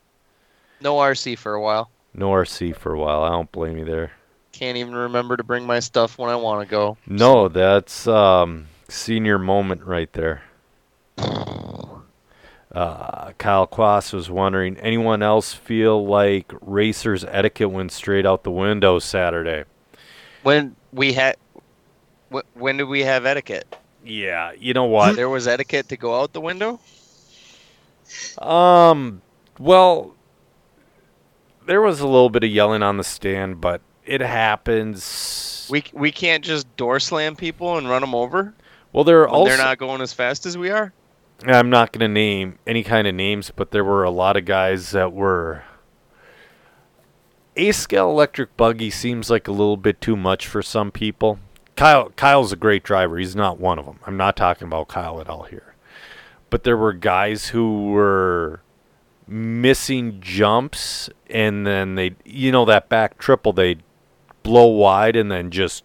No RC for a while. No RC for a while. I don't blame you there. Can't even remember to bring my stuff when I want to go. No, that's um, senior moment right there. Uh, Kyle Quas was wondering, anyone else feel like racers etiquette went straight out the window Saturday? When we had, when did we have etiquette? Yeah, you know what? There was etiquette to go out the window. Um, well, there was a little bit of yelling on the stand, but it happens. We we can't just door slam people and run them over. Well, they're also they're not going as fast as we are. I'm not going to name any kind of names, but there were a lot of guys that were. eighth scale electric buggy seems like a little bit too much for some people. Kyle Kyle's a great driver. He's not one of them. I'm not talking about Kyle at all here. But there were guys who were missing jumps and then they you know that back triple they blow wide and then just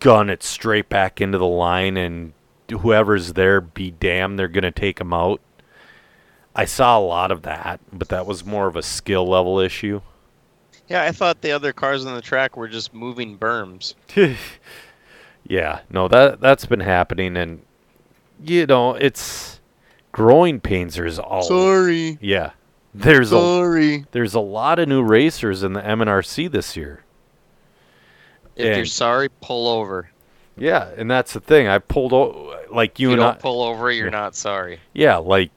gun it straight back into the line and whoever's there be damned they're going to take them out. I saw a lot of that, but that was more of a skill level issue. Yeah, I thought the other cars on the track were just moving berms. yeah, no, that that's been happening, and you know, it's growing pains. There's all sorry. Yeah, there's sorry. A, there's a lot of new racers in the MNRC this year. If and, you're sorry, pull over. Yeah, and that's the thing. I pulled over like you, you and don't I, pull over. You're yeah. not sorry. Yeah, like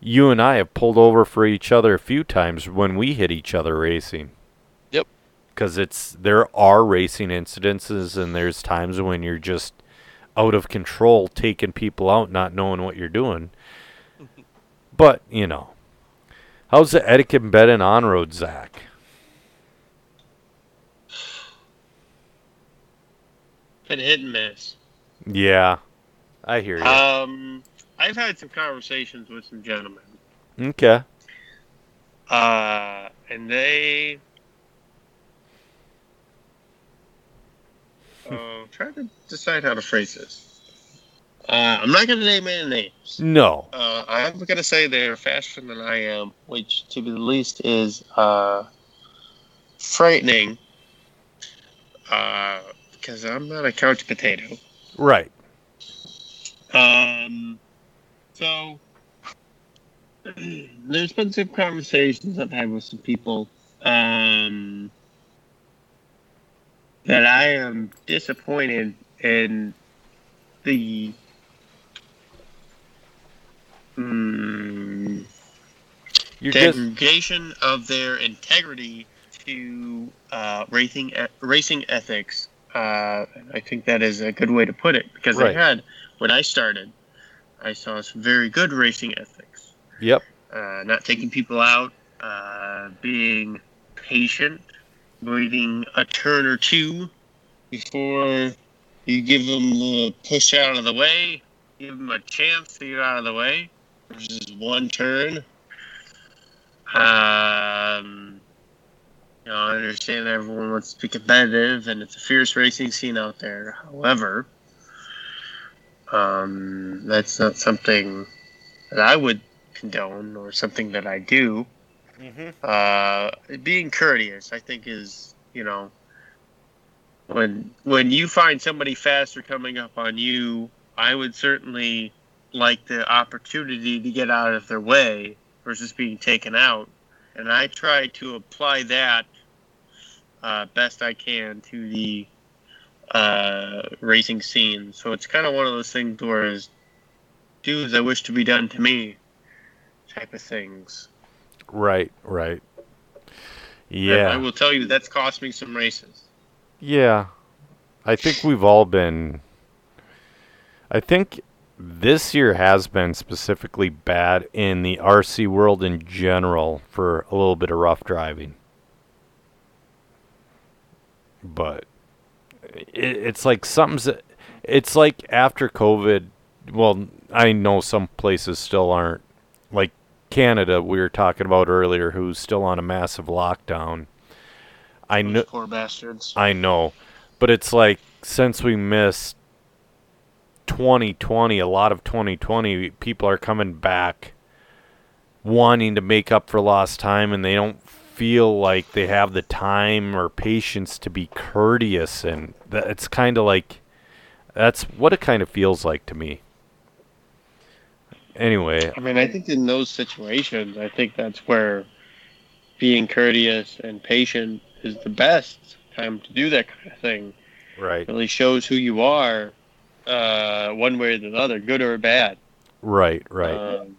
you and I have pulled over for each other a few times when we hit each other racing. Because it's there are racing incidences, and there's times when you're just out of control, taking people out, not knowing what you're doing. but you know, how's the etiquette bed on road, Zach? Been hit and miss. Yeah, I hear you. Um, I've had some conversations with some gentlemen, okay. uh, and they. Uh, trying to decide how to phrase this. Uh, I'm not going to name any names. No. Uh, I'm going to say they're faster than I am, which, to be the least, is uh, frightening. Uh, because I'm not a couch potato. Right. Um, so there's been some conversations I've had with some people um, that I am disappointed in the mm, You're just degradation of their integrity to uh, racing e- racing ethics. Uh, I think that is a good way to put it because Right. I had when I started, I saw some very good racing ethics. yep. Uh, not taking people out, uh, being patient, waiting a turn or two before you give them the push out of the way, give them a chance to get out of the way versus one turn. Um, you know, I understand everyone wants to be competitive and it's a fierce racing scene out there. However, um, that's not something that I would condone or something that I do. Mm-hmm. Uh, being courteous, I think, is you know when when you find somebody faster coming up on you, I would certainly like the opportunity to get out of their way versus being taken out, and I try to apply that uh, best I can to the uh, racing scene. So it's kind of one of those things where is do as I wish to be done to me type of things. Right. Right. Yeah. I Yeah. will tell you that's cost me some races. Yeah. I think we've all been. I think this year has been specifically bad in the RC world in general for a little bit of rough driving. But it, it's like something's. It's like after COVID. Well, I know some places still aren't. Like Canada, we were talking about earlier, who's still on a massive lockdown. I know. Poor bastards. I know, but it's like since we missed 2020, a lot of 2020, people are coming back wanting to make up for lost time, and they don't feel like they have the time or patience to be courteous, and that it's kind of like that's what it kind of feels like to me. Anyway, I mean, I think in those situations, I think that's where being courteous and patient is the best time to do that kind of thing. right, It really shows who you are, uh, one way or the other, good or bad. right, right, Um,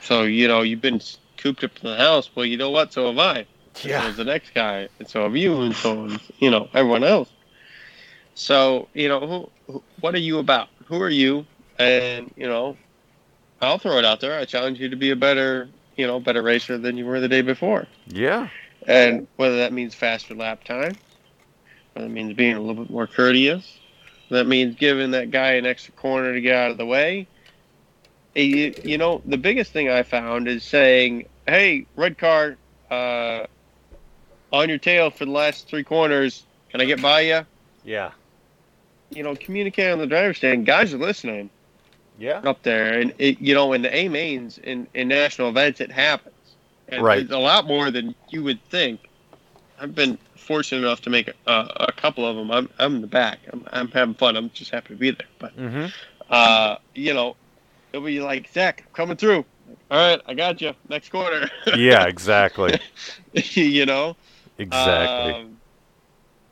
so you know you've been cooped up in the house. Well, you know what? So have I. So is the next guy, and so have you, and so is, you know everyone else. So you know who, who, what are you about? Who are you? And you know, I'll throw it out there. I challenge you to be a better, you know, better racer than you were the day before. yeah, And whether that means faster lap time, whether that means being a little bit more courteous, that means giving that guy an extra corner to get out of the way. Eh, You, you know, the biggest thing I found is saying, hey, red car, uh, on your tail for the last three corners. Can I get by you? yeah, You know, communicate on the driver's stand. Guys are listening yeah, up there. And, it, you know, in the A mains, in, in national events, it happens. And Right. A lot more than you would think. I've been fortunate enough to make a, a couple of them. I'm, I'm in the back. I'm, I'm having fun. I'm just happy to be there. But, mm-hmm. uh, you know, it'll be like, Zach, I'm coming through. All right, I got you. Next corner. yeah, exactly, you know? exactly. Um,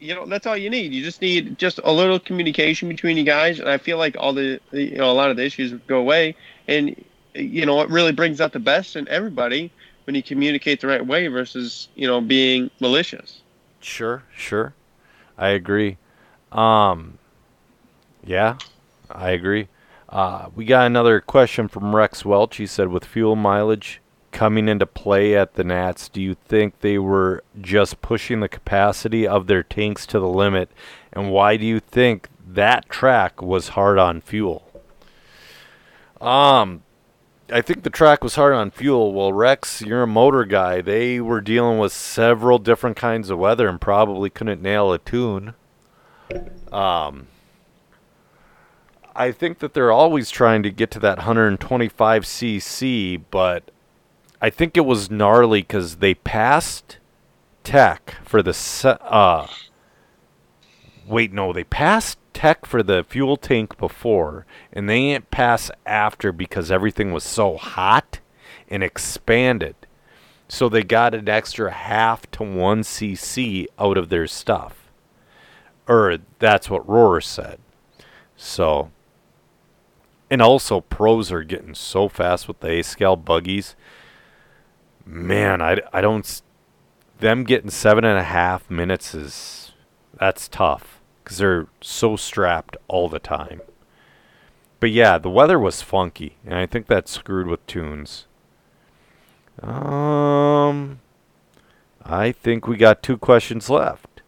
you know, that's all you need. You just need just a little communication between you guys, and I feel like all the, you know a lot of the issues go away. And you know, it really brings out the best in everybody when you communicate the right way versus, you know, being malicious. Sure, sure. I agree. Um, yeah, I agree. Uh, we got another question from Rex Welch. He said, with fuel mileage coming into play at the Nats, do you think they were just pushing the capacity of their tanks to the limit? And why do you think that track was hard on fuel? Um, I think the track was hard on fuel. Well, Rex, you're a motor guy. They were dealing with several different kinds of weather and probably couldn't nail a tune. Um, I think that they're always trying to get to that 125 cc, but I think it was gnarly because they passed Tech for the uh. Wait, no, they passed Tech for the fuel tank before, and they didn't pass after because everything was so hot and expanded. So they got an extra half to one cc out of their stuff, or that's what Roar said. So and also pros are getting so fast with the eighth scale buggies. Man, I, I don't. Them getting seven and a half minutes is that's tough because they're so strapped all the time. But yeah, the weather was funky, and I think that screwed with tunes. Um, I think we got two questions left.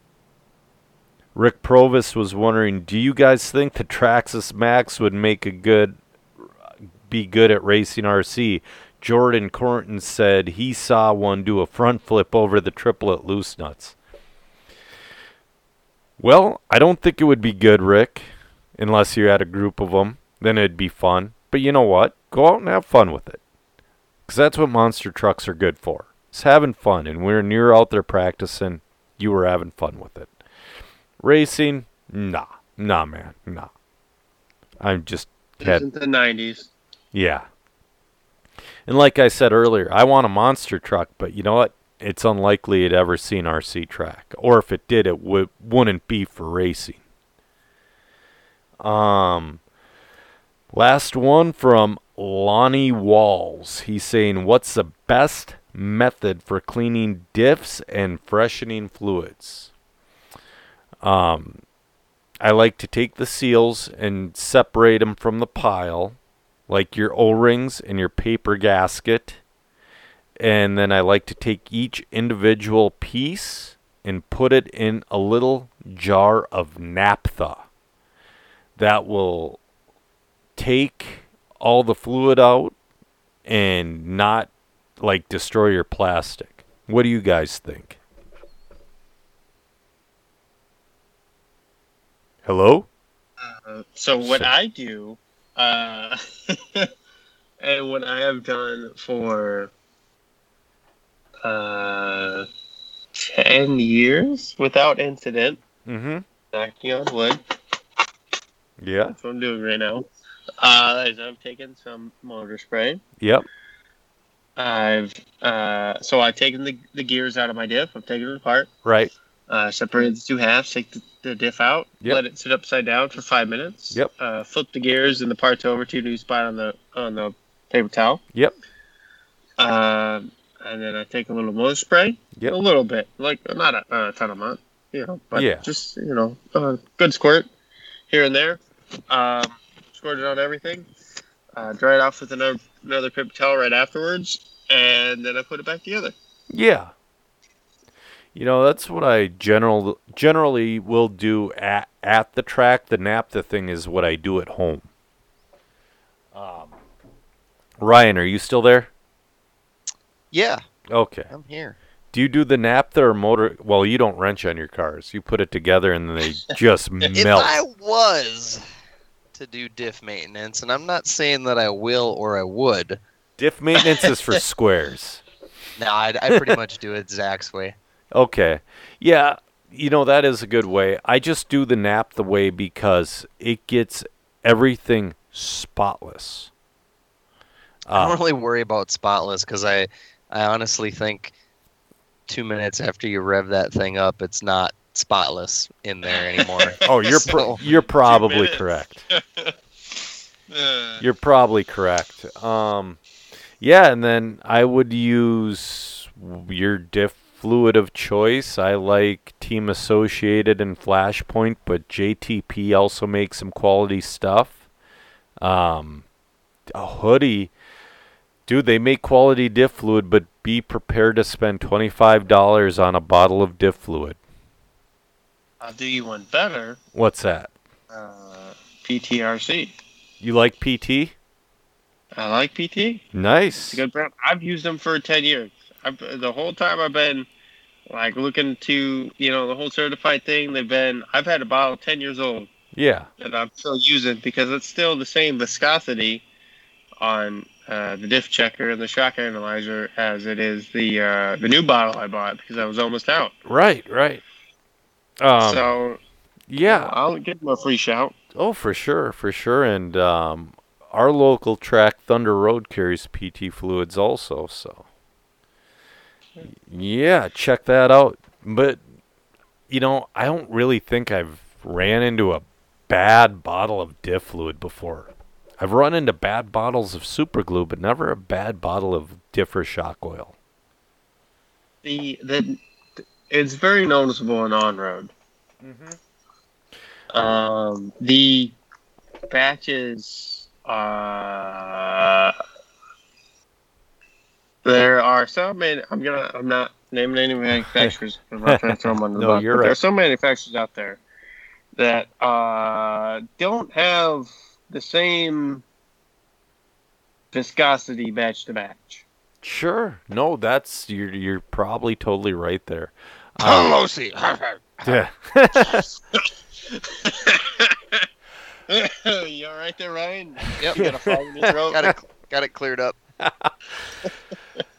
Rick Provis was wondering, do you guys think the Traxxas Maxx would make a good be good at racing RC? Jordan Cornton said he saw one do a front flip over the triplet loose nuts. Well, I don't think it would be good, Rick, unless you had a group of them. Then it'd be fun. But you know what? Go out and have fun with it. Because that's what monster trucks are good for. It's having fun. And when you're out there practicing, you were having fun with it. Racing, nah, nah, man, nah. I'm just had, isn't the '90s. Yeah. And like I said earlier, I want a monster truck, but you know what? It's unlikely it ever seen RC track, or if it did, it would wouldn't be for racing. Um, last one from Lonnie Walls. He's saying, "What's the best method for cleaning diffs and freshening fluids?" Um, I like to take the seals and separate them from the pile, like your O rings and your paper gasket. And then I like to take each individual piece and put it in a little jar of naphtha. That will take all the fluid out and not like destroy your plastic. What do you guys think? Hello? Uh, so what so. I do, uh, and what I have done for uh, 10 years without incident, mm-hmm. knocking on wood. Yeah. That's what I'm doing right now. Uh, is I've taken some motor spray. Yep. I've uh, so I've taken the, the gears out of my diff. I've taken it apart. Right. Uh, separated the two halves. Take the the diff out, yep. let it sit upside down for five minutes. Yep. Uh, flip the gears and the parts over to a new spot on the on the paper towel. Yep. Um, and then I take a little motor spray. Yep. A little bit, like not a, a ton of amount, you know, but yeah. just you know, a good squirt here and there. Um, squirt it on everything. Uh, dry it off with another another paper towel right afterwards, and then I put it back together. Yeah, you know, that's what I general generally will do at at the track. The naphtha thing is what I do at home. Um, Ryan, are you still there? Yeah. Okay. I'm here. Do you do the naphtha or motor? Well, you don't wrench on your cars. You put it together and they just melt. If I was to do diff maintenance, and I'm not saying that I will or I would. Diff maintenance is for squares. No, I, I pretty much do it Zach's way. Okay. Yeah, you know that is a good way. I just do the naphtha way because it gets everything spotless. Uh, I don't really worry about spotless because I, I honestly think two minutes after you rev that thing up, it's not spotless in there anymore. oh, you're pro- you're probably correct. Uh, You're probably correct. Um, yeah, and then I would use your diff fluid of choice. I like Team Associated and Flashpoint, but JTP also makes some quality stuff. Um, a HUDY, dude, they make quality diff fluid, but be prepared to spend $25 on a bottle of diff fluid. I'll do you one better. What's that? Uh, PTRC. You like PT? I like PT. Nice. It's a good brand. I've used them for ten years. I've, the whole time I've been like looking to you know the whole certified thing. They've been. I've had a bottle ten years old Yeah. that I'm still using because it's still the same viscosity on uh, the diff checker and the shock analyzer as it is the uh, the new bottle I bought because I was almost out. Right, right. Um, so yeah. I'll give them a free shout. Oh, for sure, for sure. And um, our local track, Thunder Road, carries PT fluids also. So, yeah, check that out. But, you know, I don't really think I've ran into a bad bottle of diff fluid before. I've run into bad bottles of super glue, but never a bad bottle of diff or shock oil. The the it's very noticeable in on road. Mhm. Um, the batches, uh, there are some. Man, I'm gonna. I'm not naming any manufacturers. I'm not trying to throw them under the No, bus. you're but There right. are some manufacturers out there that uh, don't have the same viscosity batch to batch. Sure. No, that's you're you're probably totally right there. Um, Lucy. yeah. you all right there, Ryan? Yep. You got a frog in your throat? got it. Got it cleared up.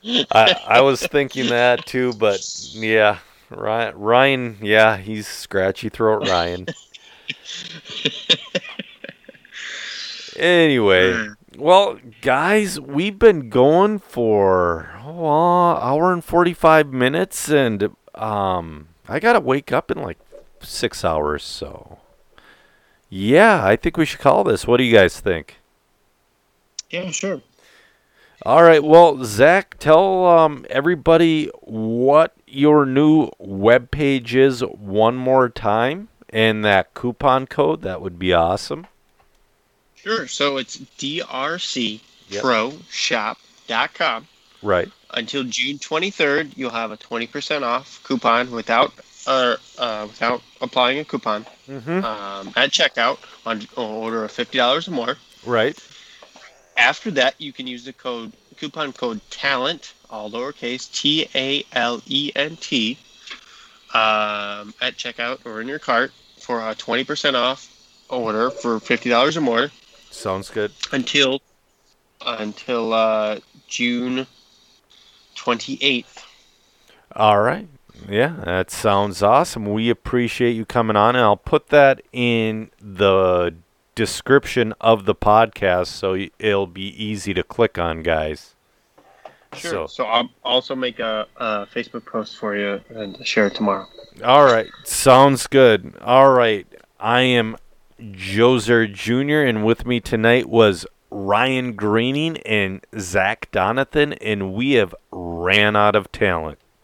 I, I was thinking that too, but yeah, Ryan, Ryan, yeah, he's scratchy throat Ryan. Anyway, well, guys, we've been going for oh, uh, hour and forty-five minutes, and um, I gotta wake up in like six hours, so yeah, I think we should call this. What do you guys think? Yeah, sure. All right. Well, Zach, tell um, everybody what your new web page is one more time and that coupon code. That would be awesome. Sure. So it's drcproshop.com. Right. Until June 23rd, you'll have a 20% off coupon without uh, uh, without applying a coupon Mm-hmm. um, at checkout on an order of $50 or more. Right. After that, you can use the code coupon code talent, all lowercase T A L E N T, um, at checkout or in your cart for a 20% off order for $50 or more. Sounds good. until until uh, June 28th. All right. Yeah, that sounds awesome. We appreciate you coming on, and I'll put that in the description of the podcast so it'll be easy to click on, guys. So, So, I'll also make a, a Facebook post for you and share it tomorrow. All right. Sounds good. All right. I am Joser Jr., and with me tonight was Ryan Greening and Zach Donathan, and we have ran out of talent.